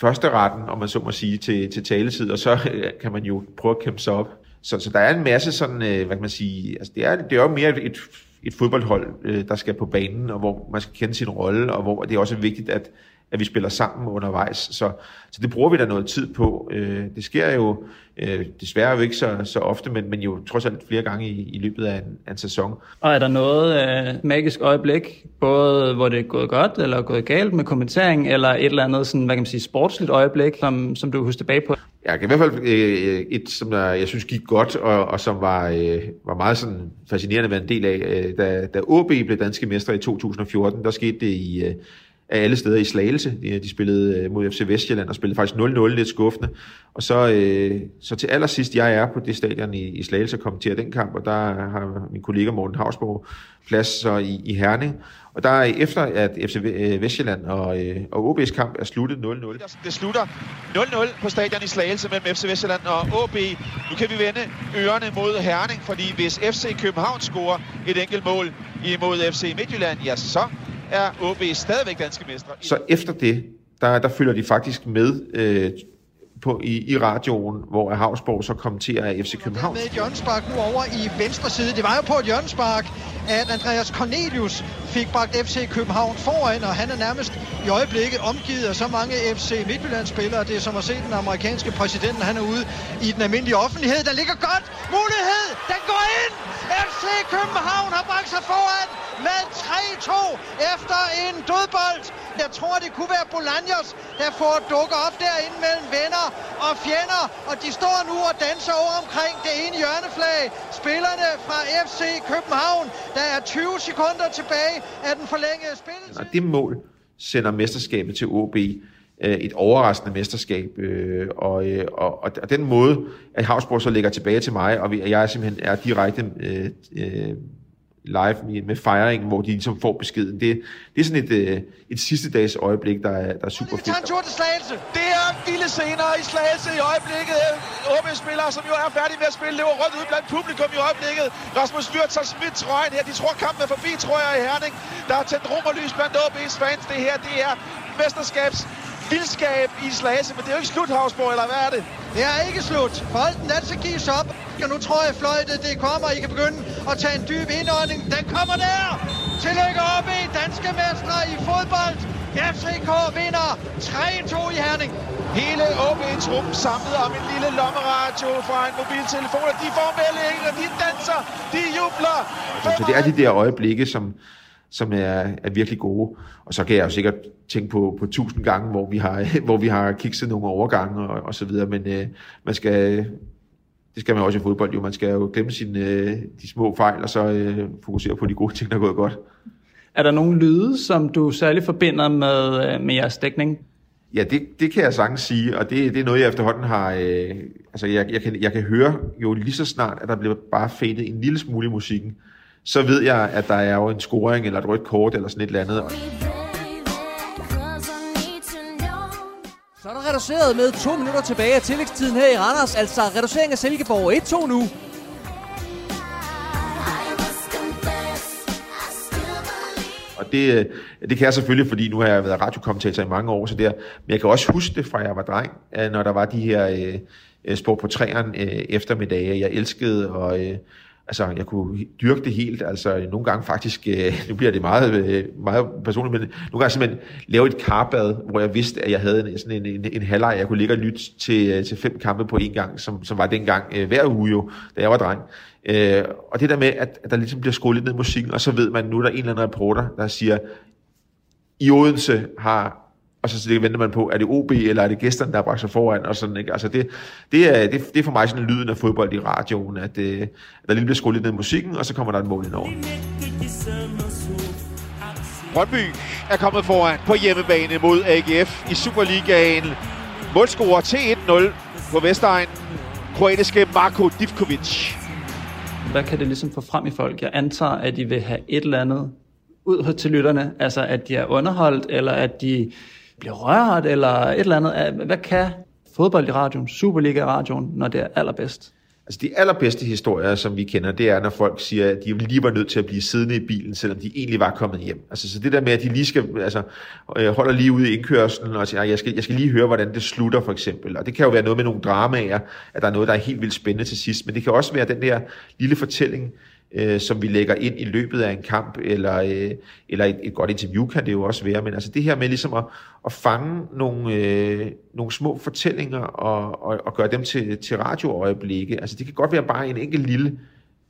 første retten, om man så må sige, til, til taletid, og så øh, kan man jo prøve at kæmpe sig op. Så, så der er en masse sådan, øh, hvad kan man sige, altså det er, det er jo mere et, et fodboldhold, øh, der skal på banen, og hvor man skal kende sin rolle, og hvor det er også vigtigt, at, at vi spiller sammen undervejs. Så, så det bruger vi da noget tid på. Øh, det sker jo øh, desværre jo ikke så, så ofte, men, men jo trods alt flere gange i, i løbet af en, af en sæson. Og er der noget øh, magisk øjeblik, både hvor det er gået godt eller gået galt med kommentering, eller et eller andet sådan, hvad kan man sige, sportsligt øjeblik, som, som du husker tilbage på? Jeg kan i hvert fald øh, et, som der, jeg synes gik godt, og, og som var, øh, var meget sådan fascinerende at være en del af. Øh, da, da OB blev danske mestre i 2014, der skete det i, øh, af alle steder i Slagelse. De, de spillede øh, mod FC Vestjylland og spillede faktisk 0-0, lidt skuffende. Og så, øh, så til allersidst, jeg er på det stadion i, i Slagelse og kommenterer den kamp, og der har min kollega Morten Havsborg plads så i, i Herning. Og der er efter, at FC øh, Vestjylland og, øh, og OB's kamp er sluttet 0-0. Det slutter 0-0 på stadion i Slagelse mellem FC Vestjylland og OB. Nu kan vi vende ørerne mod Herning, fordi hvis FC København scorer et enkelt mål imod FC Midtjylland, ja, så er OB stadigvæk danske mestre. Så efter det, der, der følger de faktisk med øh, på, i, i radioen, hvor Havsborg så kommenterer af FC København. Med et nu over i venstre side. Det var jo på et hjørnespark, at Andreas Cornelius fik bragt FC København foran, og han er nærmest i øjeblikket omgivet af så mange FC Midtjylland-spillere. Det er som at se den amerikanske præsident, han er ude i den almindelige offentlighed. Der ligger godt mulighed. Den går ind. FC København har bragt sig foran med 3-2 efter en dødbold. Jeg tror, det kunne være Bolaños, der får dukker op derinde mellem venner og fjender. Og de står nu og danser over omkring det ene hjørneflag. Spillerne fra FC København. Der er 20 sekunder tilbage af den forlængede spilletid. Og det mål sender mesterskabet til OB øh, et overraskende mesterskab, øh, og, øh, og, og den måde, at Havsborg så lægger tilbage til mig, og jeg er simpelthen er direkte øh, øh, live med, fejringen, hvor de ligesom får beskeden. Det, det er sådan et, øh, et sidste dags øjeblik, der er, der er super fedt. Det tur til Slagelse. Det er vilde scener i Slagelse i øjeblikket. OB-spillere, som jo er færdige med at spille, løber rundt ud blandt publikum i øjeblikket. Rasmus Wirtz har smidt trøjen her. De tror kampen er forbi, tror jeg, i Herning. Der er tændt romerlys blandt OB's fans. Det her, det er mesterskabs vildskab i Slagelse, men det er jo ikke slut, Havsborg, eller hvad er det? Det er ikke slut. Bolden, den skal gives op. Og nu tror jeg, fløjtet det kommer. I kan begynde at tage en dyb indånding. Den kommer der! Tillykke op i danske mestre i fodbold. FCK vinder 3-2 i Herning. Hele OB-truppen samlet om en lille lommeradio fra en mobiltelefon, og de får meldingen, og de danser, de jubler. Så det er de der øjeblikke, som, som er, er virkelig gode. Og så kan jeg jo sikkert tænke på, på tusind gange, hvor vi har, hvor vi har kikset nogle overgange og, og så videre, men øh, man skal, det skal man også i fodbold jo, man skal jo glemme sine, øh, de små fejl, og så øh, fokusere på de gode ting, der er gået godt. Er der nogle lyde, som du særligt forbinder med, øh, med jeres dækning? Ja, det, det kan jeg sagtens sige, og det, det er noget, jeg efterhånden har... Øh, altså, jeg, jeg, kan, jeg kan høre jo lige så snart, at der bliver bare fadet en lille smule i musikken, så ved jeg, at der er jo en scoring eller et rødt kort eller sådan et eller andet. Så er der reduceret med to minutter tilbage af tillægstiden her i Randers. Altså reducering af Silkeborg 1-2 nu. Og det, øh, det kan jeg selvfølgelig, fordi nu har jeg været radiokommentator i mange år, så der, men jeg kan også huske det fra jeg var dreng, når der var de her øh, sport på træerne øh, eftermiddage. Jeg elskede og øh, altså, jeg kunne dyrke det helt, altså nogle gange faktisk, øh, nu bliver det meget, øh, meget personligt, men nogle gange simpelthen lave et karbad, hvor jeg vidste, at jeg havde en, sådan en, en, en halvleg, jeg kunne ligge og lytte til, øh, til fem kampe på en gang, som, som var dengang øh, hver uge jo, da jeg var dreng. Øh, og det der med, at, at der ligesom bliver skruet lidt ned musikken, og så ved man, nu er der en eller anden reporter, der siger, i Odense har og så det venter man på, er det OB, eller er det gæsterne, der har bragt sig foran, og sådan, ikke? Altså det, det, er, det, det er for mig sådan lyden af fodbold i radioen, at, øh, at der lige bliver skruet lidt ned i musikken, og så kommer der et mål indover. Brøndby er kommet foran på hjemmebane mod AGF i Superligaen. Målscorer til 1-0 på Vestegn. Kroatiske Marko Divkovic. Hvad kan det ligesom få frem i folk? Jeg antager, at de vil have et eller andet ud til lytterne. Altså, at de er underholdt, eller at de bliver rørt, eller et eller andet. Hvad kan fodbold i radioen, Superliga i radioen, når det er allerbedst? Altså de allerbedste historier, som vi kender, det er, når folk siger, at de lige var nødt til at blive siddende i bilen, selvom de egentlig var kommet hjem. Altså så det der med, at de lige skal, altså øh, holder lige ude i indkørselen og siger, jeg skal, jeg skal lige høre, hvordan det slutter for eksempel. Og det kan jo være noget med nogle dramaer, at der er noget, der er helt vildt spændende til sidst, men det kan også være den der lille fortælling, øh, som vi lægger ind i løbet af en kamp, eller, øh, eller et, et godt interview kan det jo også være, men altså det her med ligesom at, at fange nogle, øh, nogle små fortællinger og, og, og gøre dem til, til radioøjeblikke, altså det kan godt være bare en enkelt lille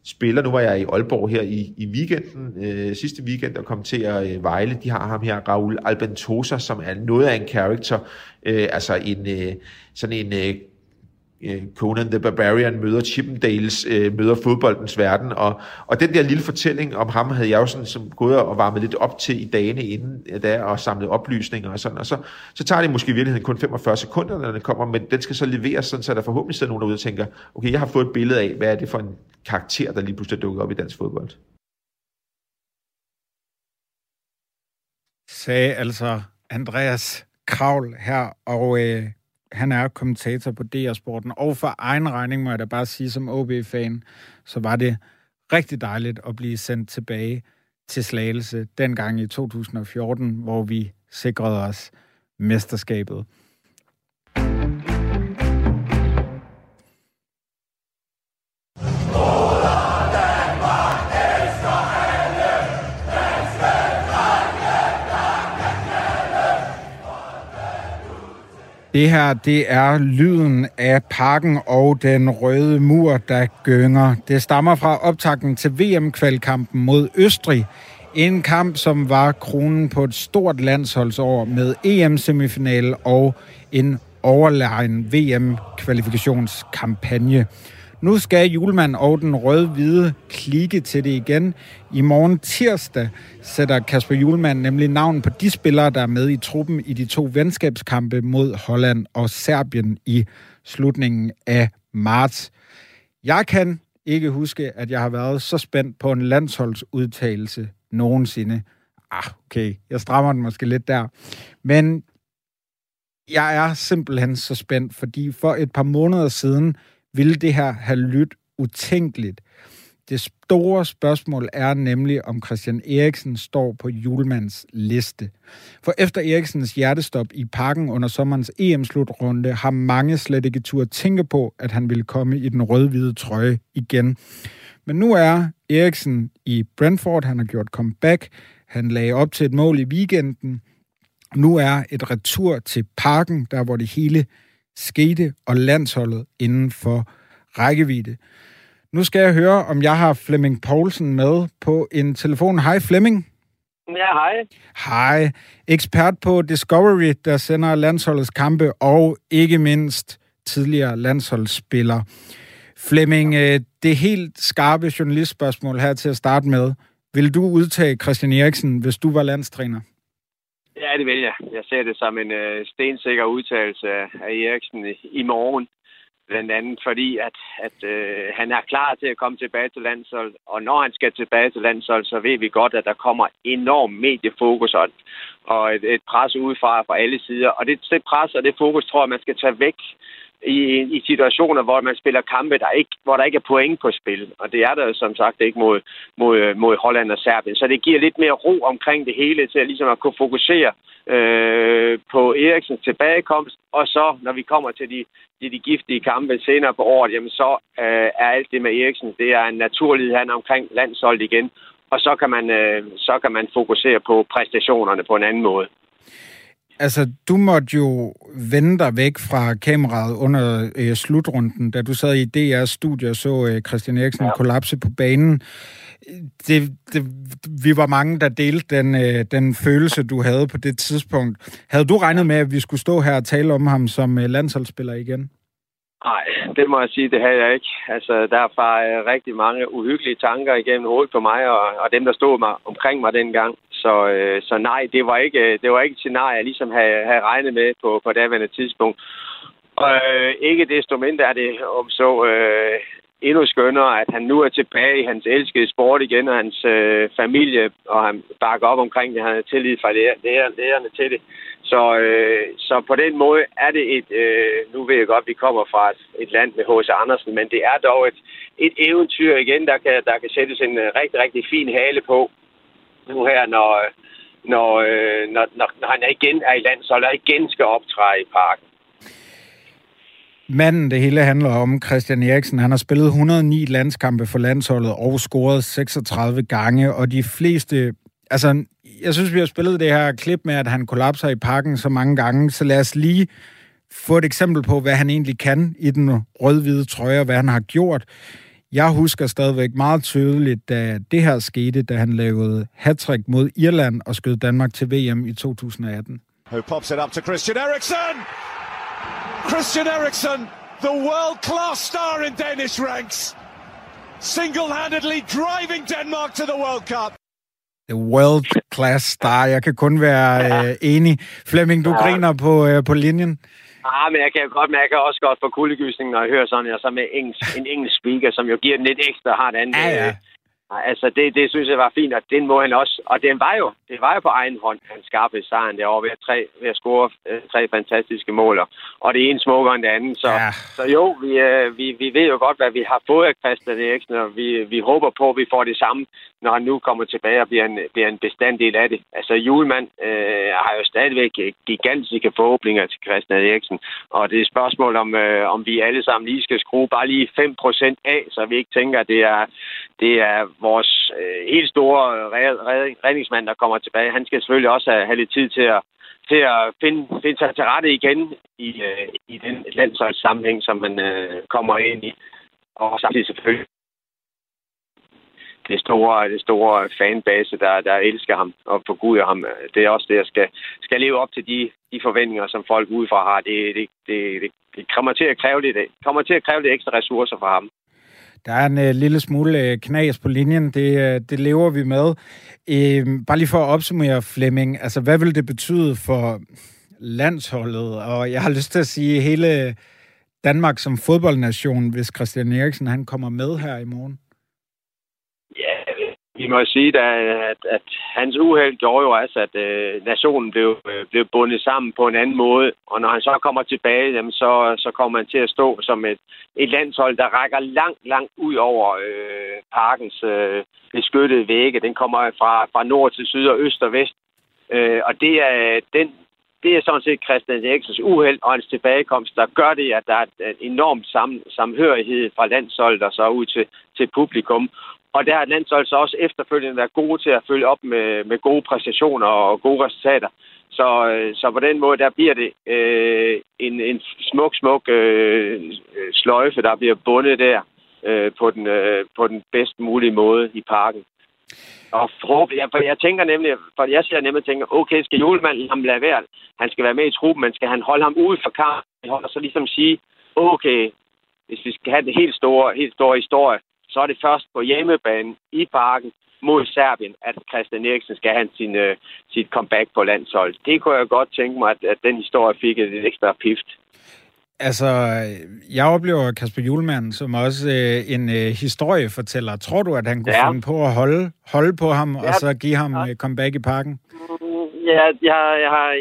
spiller. Nu var jeg i Aalborg her i, i weekenden, øh, sidste weekend, og kom til at øh, Vejle. De har ham her, Raul Albentosa, som er noget af en character, øh, altså en, øh, sådan en Øh, Øh, Conan the Barbarian møder Chippendales, øh, møder fodboldens verden, og, og den der lille fortælling om ham havde jeg jo sådan som gået og varmet lidt op til i dagene inden øh, da, og samlet oplysninger og sådan, og så, så tager det måske i virkeligheden kun 45 sekunder, når den kommer, men den skal så leveres sådan, så der forhåbentlig sidder nogen derude og tænker, okay, jeg har fået et billede af, hvad er det for en karakter, der lige pludselig dukker op i dansk fodbold. Sagde altså Andreas Kravl her, og øh, han er kommentator på DR-sporten, og for egen regning må jeg da bare sige som OB-fan, så var det rigtig dejligt at blive sendt tilbage til Slagelse dengang i 2014, hvor vi sikrede os mesterskabet. Det her, det er lyden af parken og den røde mur, der gynger. Det stammer fra optakten til VM-kvalkampen mod Østrig. En kamp, som var kronen på et stort landsholdsår med EM-semifinal og en overlegen VM-kvalifikationskampagne. Nu skal Julemand og den røde-hvide klikke til det igen. I morgen tirsdag sætter Kasper Julemand nemlig navn på de spillere, der er med i truppen i de to venskabskampe mod Holland og Serbien i slutningen af marts. Jeg kan ikke huske, at jeg har været så spændt på en landsholdsudtalelse nogensinde. Ah, okay, jeg strammer den måske lidt der. Men jeg er simpelthen så spændt, fordi for et par måneder siden ville det her have lyttet utænkeligt. Det store spørgsmål er nemlig, om Christian Eriksen står på Julemands liste. For efter Eriksens hjertestop i parken under sommerens EM-slutrunde, har mange slet ikke tur tænke på, at han ville komme i den rød-hvide trøje igen. Men nu er Eriksen i Brentford, han har gjort comeback, han lagde op til et mål i weekenden. Nu er et retur til parken, der hvor det hele skete, og landsholdet inden for rækkevidde. Nu skal jeg høre, om jeg har Flemming Poulsen med på en telefon. Hej Flemming. Ja, hej. Hej. Ekspert på Discovery, der sender landsholdets kampe, og ikke mindst tidligere landsholdsspiller. Flemming, øh, det helt skarpe journalistspørgsmål her til at starte med. Vil du udtage Christian Eriksen, hvis du var landstræner? Ja, det vil jeg. Jeg ser det som en øh, stensikker udtalelse af, af Eriksen i, i morgen. Blandt andet fordi, at, at øh, han er klar til at komme tilbage til landshold. Og når han skal tilbage til landshold, så ved vi godt, at der kommer enorm mediefokus og, og et, et pres udefra fra alle sider. Og det, det pres og det fokus tror jeg, man skal tage væk i, i situationer, hvor man spiller kampe, der ikke, hvor der ikke er point på spil. Og det er der som sagt ikke mod, mod, øh, mod Holland og Serbien. Så det giver lidt mere ro omkring det hele til at, ligesom at kunne fokusere øh, på Eriksens tilbagekomst. Og så, når vi kommer til de, de, de giftige kampe senere på året, jamen så øh, er alt det med Eriksen, det er en naturlighed, han omkring landsholdet igen. Og så kan, man, øh, så kan man fokusere på præstationerne på en anden måde altså, du måtte jo vende dig væk fra kameraet under øh, slutrunden, da du sad i DR's studie og så øh, Christian Eriksen ja. kollapse på banen. Det, det, vi var mange, der delte den, øh, den følelse, du havde på det tidspunkt. Havde du regnet med, at vi skulle stå her og tale om ham som øh, landsholdsspiller igen? Nej, det må jeg sige, det havde jeg ikke. Altså, der var øh, rigtig mange uhyggelige tanker igennem hovedet på mig og, og dem, der stod mig omkring mig dengang. Så, øh, så nej, det var ikke øh, det var ikke et scenarie, jeg ligesom havde, havde regnet med på, på daværende tidspunkt. Og øh, ikke desto mindre er det om så øh, endnu skønnere, at han nu er tilbage i hans elskede sport igen, og hans øh, familie, og han bakker op omkring det. Han har tillid fra lærerne til det. Så, øh, så på den måde er det et, øh, nu ved jeg godt, at vi kommer fra et, et land med H.C. Andersen, men det er dog et, et eventyr igen, der kan, der kan sættes en øh, rigtig, rigtig fin hale på. Nu her, når, når, øh, når, når, når han igen er i land, så der igen skal optræde i parken. Manden, det hele handler om, Christian Eriksen, han har spillet 109 landskampe for landsholdet og scoret 36 gange, og de fleste, altså, jeg synes, vi har spillet det her klip med, at han kollapser i parken så mange gange, så lad os lige få et eksempel på, hvad han egentlig kan i den rød-hvide trøje, og hvad han har gjort. Jeg husker stadigvæk meget tydeligt, da det her skete, da han lavede hat mod Irland og skød Danmark til VM i 2018. Who pops it up to Christian Eriksen? Christian Eriksen, the world-class star in Danish ranks, single-handedly driving Denmark to the World Cup. World class star. Jeg kan kun være ja. øh, enig. Flemming, du ja. griner på, øh, på linjen. Ah, men jeg kan godt mærke også godt for kuldegysning, når jeg hører sådan, og så med engelsk, en engelsk speaker, som jo giver den lidt ekstra, har et andet, ja, ja. Øh, Altså, det, det synes jeg var fint, og den må han også. Og den var jo, det var jo på egen hånd, han skaffede sejren derovre ved at, tre, ved at score øh, tre fantastiske måler. Og det ene smukkere end det andet. Så, ja. så jo, vi, øh, vi, vi ved jo godt, hvad vi har fået af Christian Eriksen, og vi, vi håber på, at vi får det samme, når han nu kommer tilbage og bliver en, bliver en bestanddel af det. Altså, Julemand øh, har jo stadigvæk gigantiske forhåbninger til Christian Eriksen. Og det er et spørgsmål, om, øh, om vi alle sammen lige skal skrue bare lige 5% af, så vi ikke tænker, at det er, det er vores øh, helt store redningsmand, der kommer tilbage, han skal selvfølgelig også have, have lidt tid til at, til at finde, finde sig til rette igen i, øh, i den landsholdssammenhæng, som man øh, kommer ind i. Og samtidig selvfølgelig det store, det store fanbase, der, der elsker ham og forguder ham. Det er også det, jeg skal, skal leve op til de, de forventninger, som folk udefra har. Det, det, det, det, det kommer til at kræve lidt, kommer til at kræve lidt ekstra ressourcer for ham. Der er en øh, lille smule øh, knas på linjen, det, øh, det lever vi med. Øh, bare lige for at opsummere, Flemming, altså hvad vil det betyde for landsholdet, og jeg har lyst til at sige hele Danmark som fodboldnation, hvis Christian Eriksen han kommer med her i morgen? Vi må sige, at, at hans uheld gjorde jo også, at øh, nationen blev, øh, blev bundet sammen på en anden måde. Og når han så kommer tilbage, jamen, så, så kommer han til at stå som et, et landshold, der rækker langt, langt ud over øh, parkens øh, beskyttede vægge. Den kommer fra, fra nord til syd og øst og vest. Øh, og det er den det er sådan set Christian Eriksens uheld og hans tilbagekomst, der gør det, at der er en enorm sam, samhørighed fra landsholdet og så ud til, til publikum. Og der har landsholdet så også efterfølgende været gode til at følge op med, med gode præstationer og gode resultater. Så, øh, så på den måde, der bliver det øh, en, en smuk, smuk øh, sløjfe, der bliver bundet der øh, på, den, øh, på den bedst mulige måde i parken. Og forhåbentlig, for jeg tænker nemlig, for jeg ser nemlig tænker, okay, skal julemanden ham lade være? Han skal være med i truppen, men skal han holde ham ude for kampen, og så ligesom sige, okay, hvis vi skal have det helt store, helt store historie, så er det først på hjemmebane i parken mod Serbien, at Christian Eriksen skal have sin, uh, sit comeback på landshold. Det kunne jeg godt tænke mig, at, at den historie fik et ekstra pift. Altså, jeg oplever Kasper Julemand som også øh, en øh, historiefortæller. Tror du, at han kunne ja. finde på at holde, holde på ham, ja. og så give ham ja. comeback i parken? Jeg, jeg,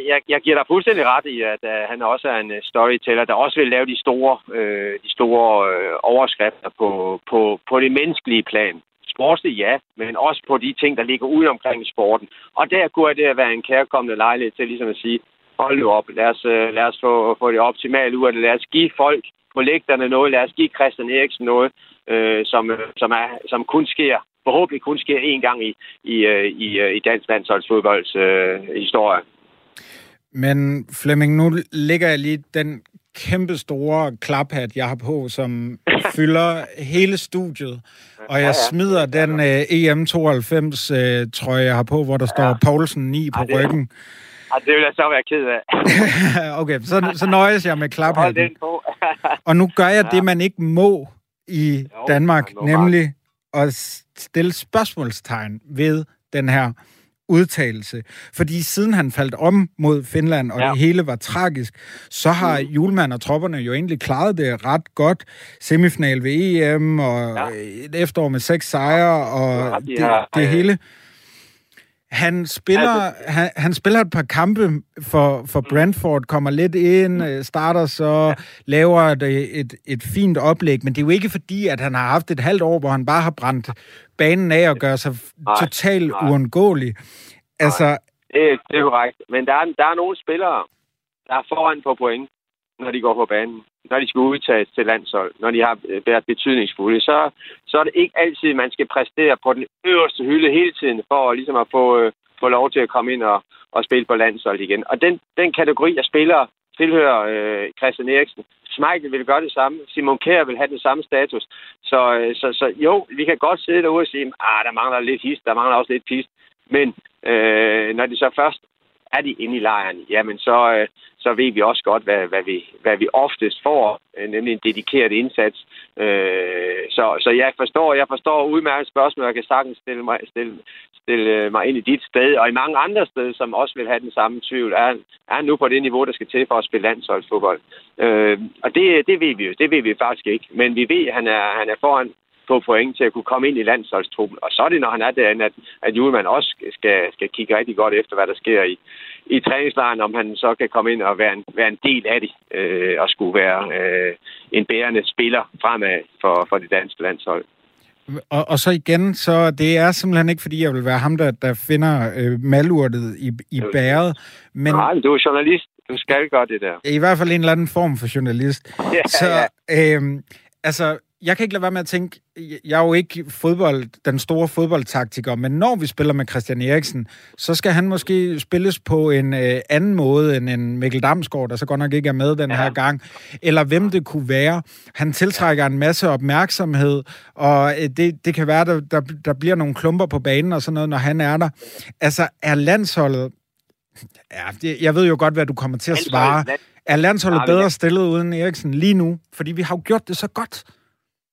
jeg, jeg giver dig fuldstændig ret i, at uh, han også er en øh, storyteller, der også vil lave de store, øh, de store øh, overskrifter på, på, på det menneskelige plan. Sportsligt, ja, men også på de ting, der ligger ude omkring sporten. Og der kunne det være en kærkommende lejlighed til ligesom at sige, hold nu op, lad os, øh, lad os få, få det optimale ud af det. Lad os give folk på lægterne noget, lad os give Christian Eriksen noget, øh, som, som, er, som kun sker forhåbentlig kun sker én gang i, i, øh, i, øh, i dansk landsholdsfodbolds øh, historie. Men Flemming, nu lægger jeg lige den kæmpe store klaphat, jeg har på, som fylder hele studiet. Og jeg smider den uh, EM92 uh, trøje, jeg har på, hvor der står ja. Poulsen 9 på ja, det, ryggen. Ja, det vil jeg så være ked af. okay, så, så nøjes jeg med klaphatten. og nu gør jeg det, man ikke må i Danmark, nemlig at stille spørgsmålstegn ved den her udtalelse. Fordi siden han faldt om mod Finland, og ja. det hele var tragisk, så har mm. Julemand og tropperne jo egentlig klaret det ret godt. Semifinal ved EM, og ja. et efterår med seks sejre, og ja, de det, det hele. Han spiller, altså, han, han spiller et par kampe for, for Brentford, kommer lidt ind, mm. øh, starter så, laver et, et, et fint oplæg, men det er jo ikke fordi, at han har haft et halvt år, hvor han bare har brændt banen af og gør sig totalt uundgåelig. Altså, det, det er korrekt. Men der er, der er nogle spillere, der er foran på point, når de går på banen. Når de skal udtages til landshold, når de har øh, været betydningsfulde, så, så er det ikke altid, man skal præstere på den øverste hylde hele tiden, for ligesom at få, øh, få lov til at komme ind og, og spille på landshold igen. Og den, den kategori af spillere tilhører øh, Christian Eriksen. Schmeichel vil gøre det samme. Simon Kjær vil have den samme status. Så, øh, så, så jo, vi kan godt sidde derude og sige, at ah, der mangler lidt hist, der mangler også lidt pist. Men øh, når de så først er de inde i lejren, jamen så, øh, så ved vi også godt, hvad, hvad, vi, hvad vi oftest får, øh, nemlig en dedikeret indsats. Øh, så, så jeg forstår, jeg forstår udmærket spørgsmål, jeg kan sagtens stille mig, stille, stille øh, mig ind i dit sted, og i mange andre steder, som også vil have den samme tvivl, er, er nu på det niveau, der skal til for at spille landsholdsfodbold. Øh, og det, det ved vi jo, det ved vi faktisk ikke. Men vi ved, at han er, han er foran få point til at kunne komme ind i landsholdstruppen. Og så er det, når han er derinde, at, at Julemand også skal, skal kigge rigtig godt efter, hvad der sker i, i træningslejren, om han så kan komme ind og være en, være en del af det, øh, og skulle være øh, en bærende spiller fremad for, for det danske landshold. Og, og så igen, så det er simpelthen ikke, fordi jeg vil være ham, der, der finder øh, malurtet i, i bæret. Men, Nej, men du er journalist. Du skal gøre det der. I hvert fald en eller anden form for journalist. Ja, så ja. Øh, altså, jeg kan ikke lade være med at tænke, jeg er jo ikke fodbold, den store fodboldtaktiker, men når vi spiller med Christian Eriksen, så skal han måske spilles på en øh, anden måde end en Mikkel Damsgaard, der så godt nok ikke er med den ja. her gang, eller hvem det kunne være. Han tiltrækker en masse opmærksomhed, og øh, det, det kan være, der, der, der bliver nogle klumper på banen og sådan noget, når han er der. Altså, er landsholdet... Ja, jeg ved jo godt, hvad du kommer til at svare. Er landsholdet bedre stillet uden Eriksen lige nu? Fordi vi har jo gjort det så godt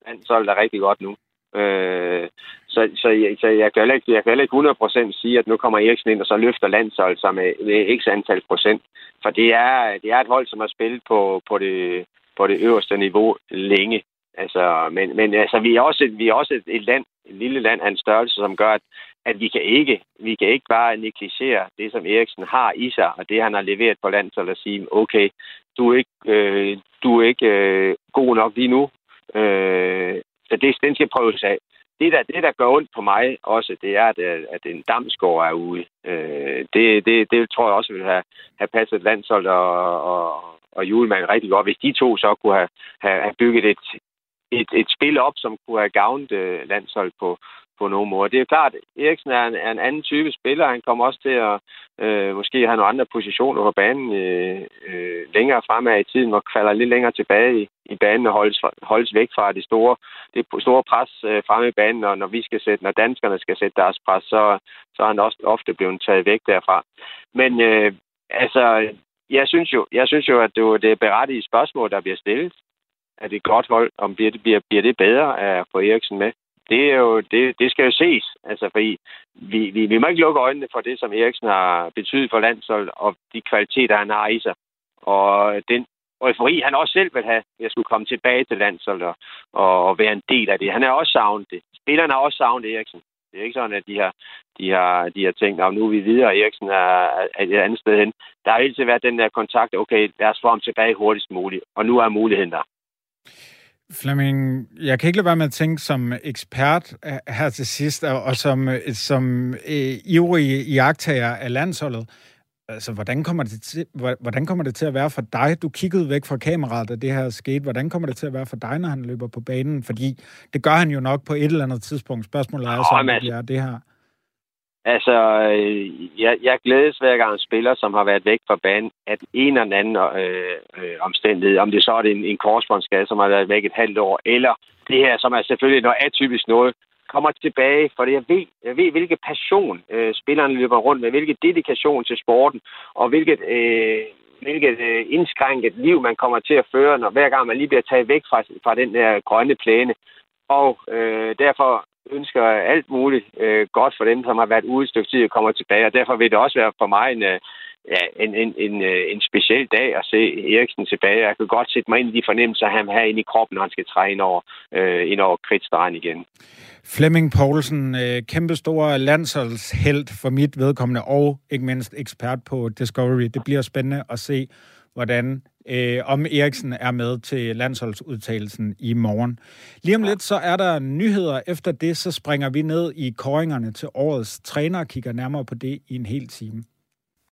landsholdet er rigtig godt nu. Øh, så, så, jeg, så jeg, kan heller ikke, jeg kan heller ikke 100% sige, at nu kommer Eriksen ind, og så løfter landsholdet sig med, med x antal procent. For det er, det er et hold, som har spillet på, på, det, på det øverste niveau længe. Altså, men, men altså, vi er også, et, vi er også et, et land, et lille land af en størrelse, som gør, at, at vi kan ikke vi kan ikke bare negligere det, som Eriksen har i sig, og det, han har leveret på landsholdet, og sige, okay, du er ikke, øh, du er ikke øh, god nok lige nu, Øh, så det, den skal prøves af. Det der, det, der gør ondt på mig også, det er, at, øh, at en damsgård er ude. Øh, det, det, det tror jeg også vil have, have passet landshold og, og, og julemand rigtig godt, hvis de to så kunne have, have, have bygget et, et, et spil op, som kunne have gavnet øh, landshold på, på nogen måde. Det er klart, at Eriksen er en, er en anden type spiller. Han kommer også til at øh, måske have nogle andre positioner på banen øh, øh, længere fremad i tiden, og falder lidt længere tilbage i, i banen og holdes, holdes væk fra det store, det store pres øh, fremme i banen, og når vi skal sætte, når danskerne skal sætte deres pres, så, så er han også ofte blevet taget væk derfra. Men øh, altså, jeg synes jo, jeg synes jo at det, det er spørgsmål, der bliver stillet. Er det et godt hold? Om bliver det, bliver, bliver det bedre at få Eriksen med? Det, er jo, det, det skal jo ses. Altså, fordi vi, vi, vi må ikke lukke øjnene for det, som Eriksen har betydet for landsholdet, og de kvaliteter, han har i sig. Og den eufori, han også selv vil have, jeg skulle komme tilbage til landsholdet og, og være en del af det. Han har også savnet det. Spillerne har også savnet Eriksen. Det er ikke sådan, at de har, de har, de har tænkt, at nu er vi videre, Eriksen er, er et andet sted hen. Der har altid været den der kontakt, okay, lad os få ham tilbage hurtigst muligt, og nu er muligheden der. Flemming, jeg kan ikke lade være med at tænke som ekspert her til sidst, og som, som øh, ivrig iagtager af landsholdet. Altså, hvordan kommer, det til, hvordan kommer det til at være for dig? Du kiggede væk fra kameraet, da det her skete. Hvordan kommer det til at være for dig, når han løber på banen? Fordi det gør han jo nok på et eller andet tidspunkt. Spørgsmålet er så, om det er det her. Altså, øh, jeg, jeg glædes hver gang en spiller, som har været væk fra banen, at en eller anden øh, øh, omstændighed, om det så er det en, en korsbåndsskade, som har været væk et halvt år, eller det her, som er selvfølgelig noget atypisk noget, kommer tilbage, for jeg ved, jeg ved hvilke passion øh, spillerne løber rundt med, hvilken dedikation til sporten, og hvilket, øh, hvilket øh, indskrænket liv, man kommer til at føre, når hver gang man lige bliver taget væk fra, fra den der grønne plæne. Og øh, derfor ønsker alt muligt øh, godt for dem, som har været ude et stykke tid og kommer tilbage. Og derfor vil det også være for mig en, øh, ja, en, en, en, øh, en speciel dag at se Eriksen tilbage. Jeg kan godt sætte mig ind i de fornemmelser, han har inde i kroppen, når han skal træde ind over, øh, ind over kridtstregen igen. Flemming Poulsen, øh, kæmpestor landsholdshelt for mit vedkommende, og ikke mindst ekspert på Discovery. Det bliver spændende at se, hvordan øh, om Eriksen er med til landsholdsudtagelsen i morgen. Lige om lidt, så er der nyheder. Efter det, så springer vi ned i koringerne til årets træner og kigger nærmere på det i en hel time.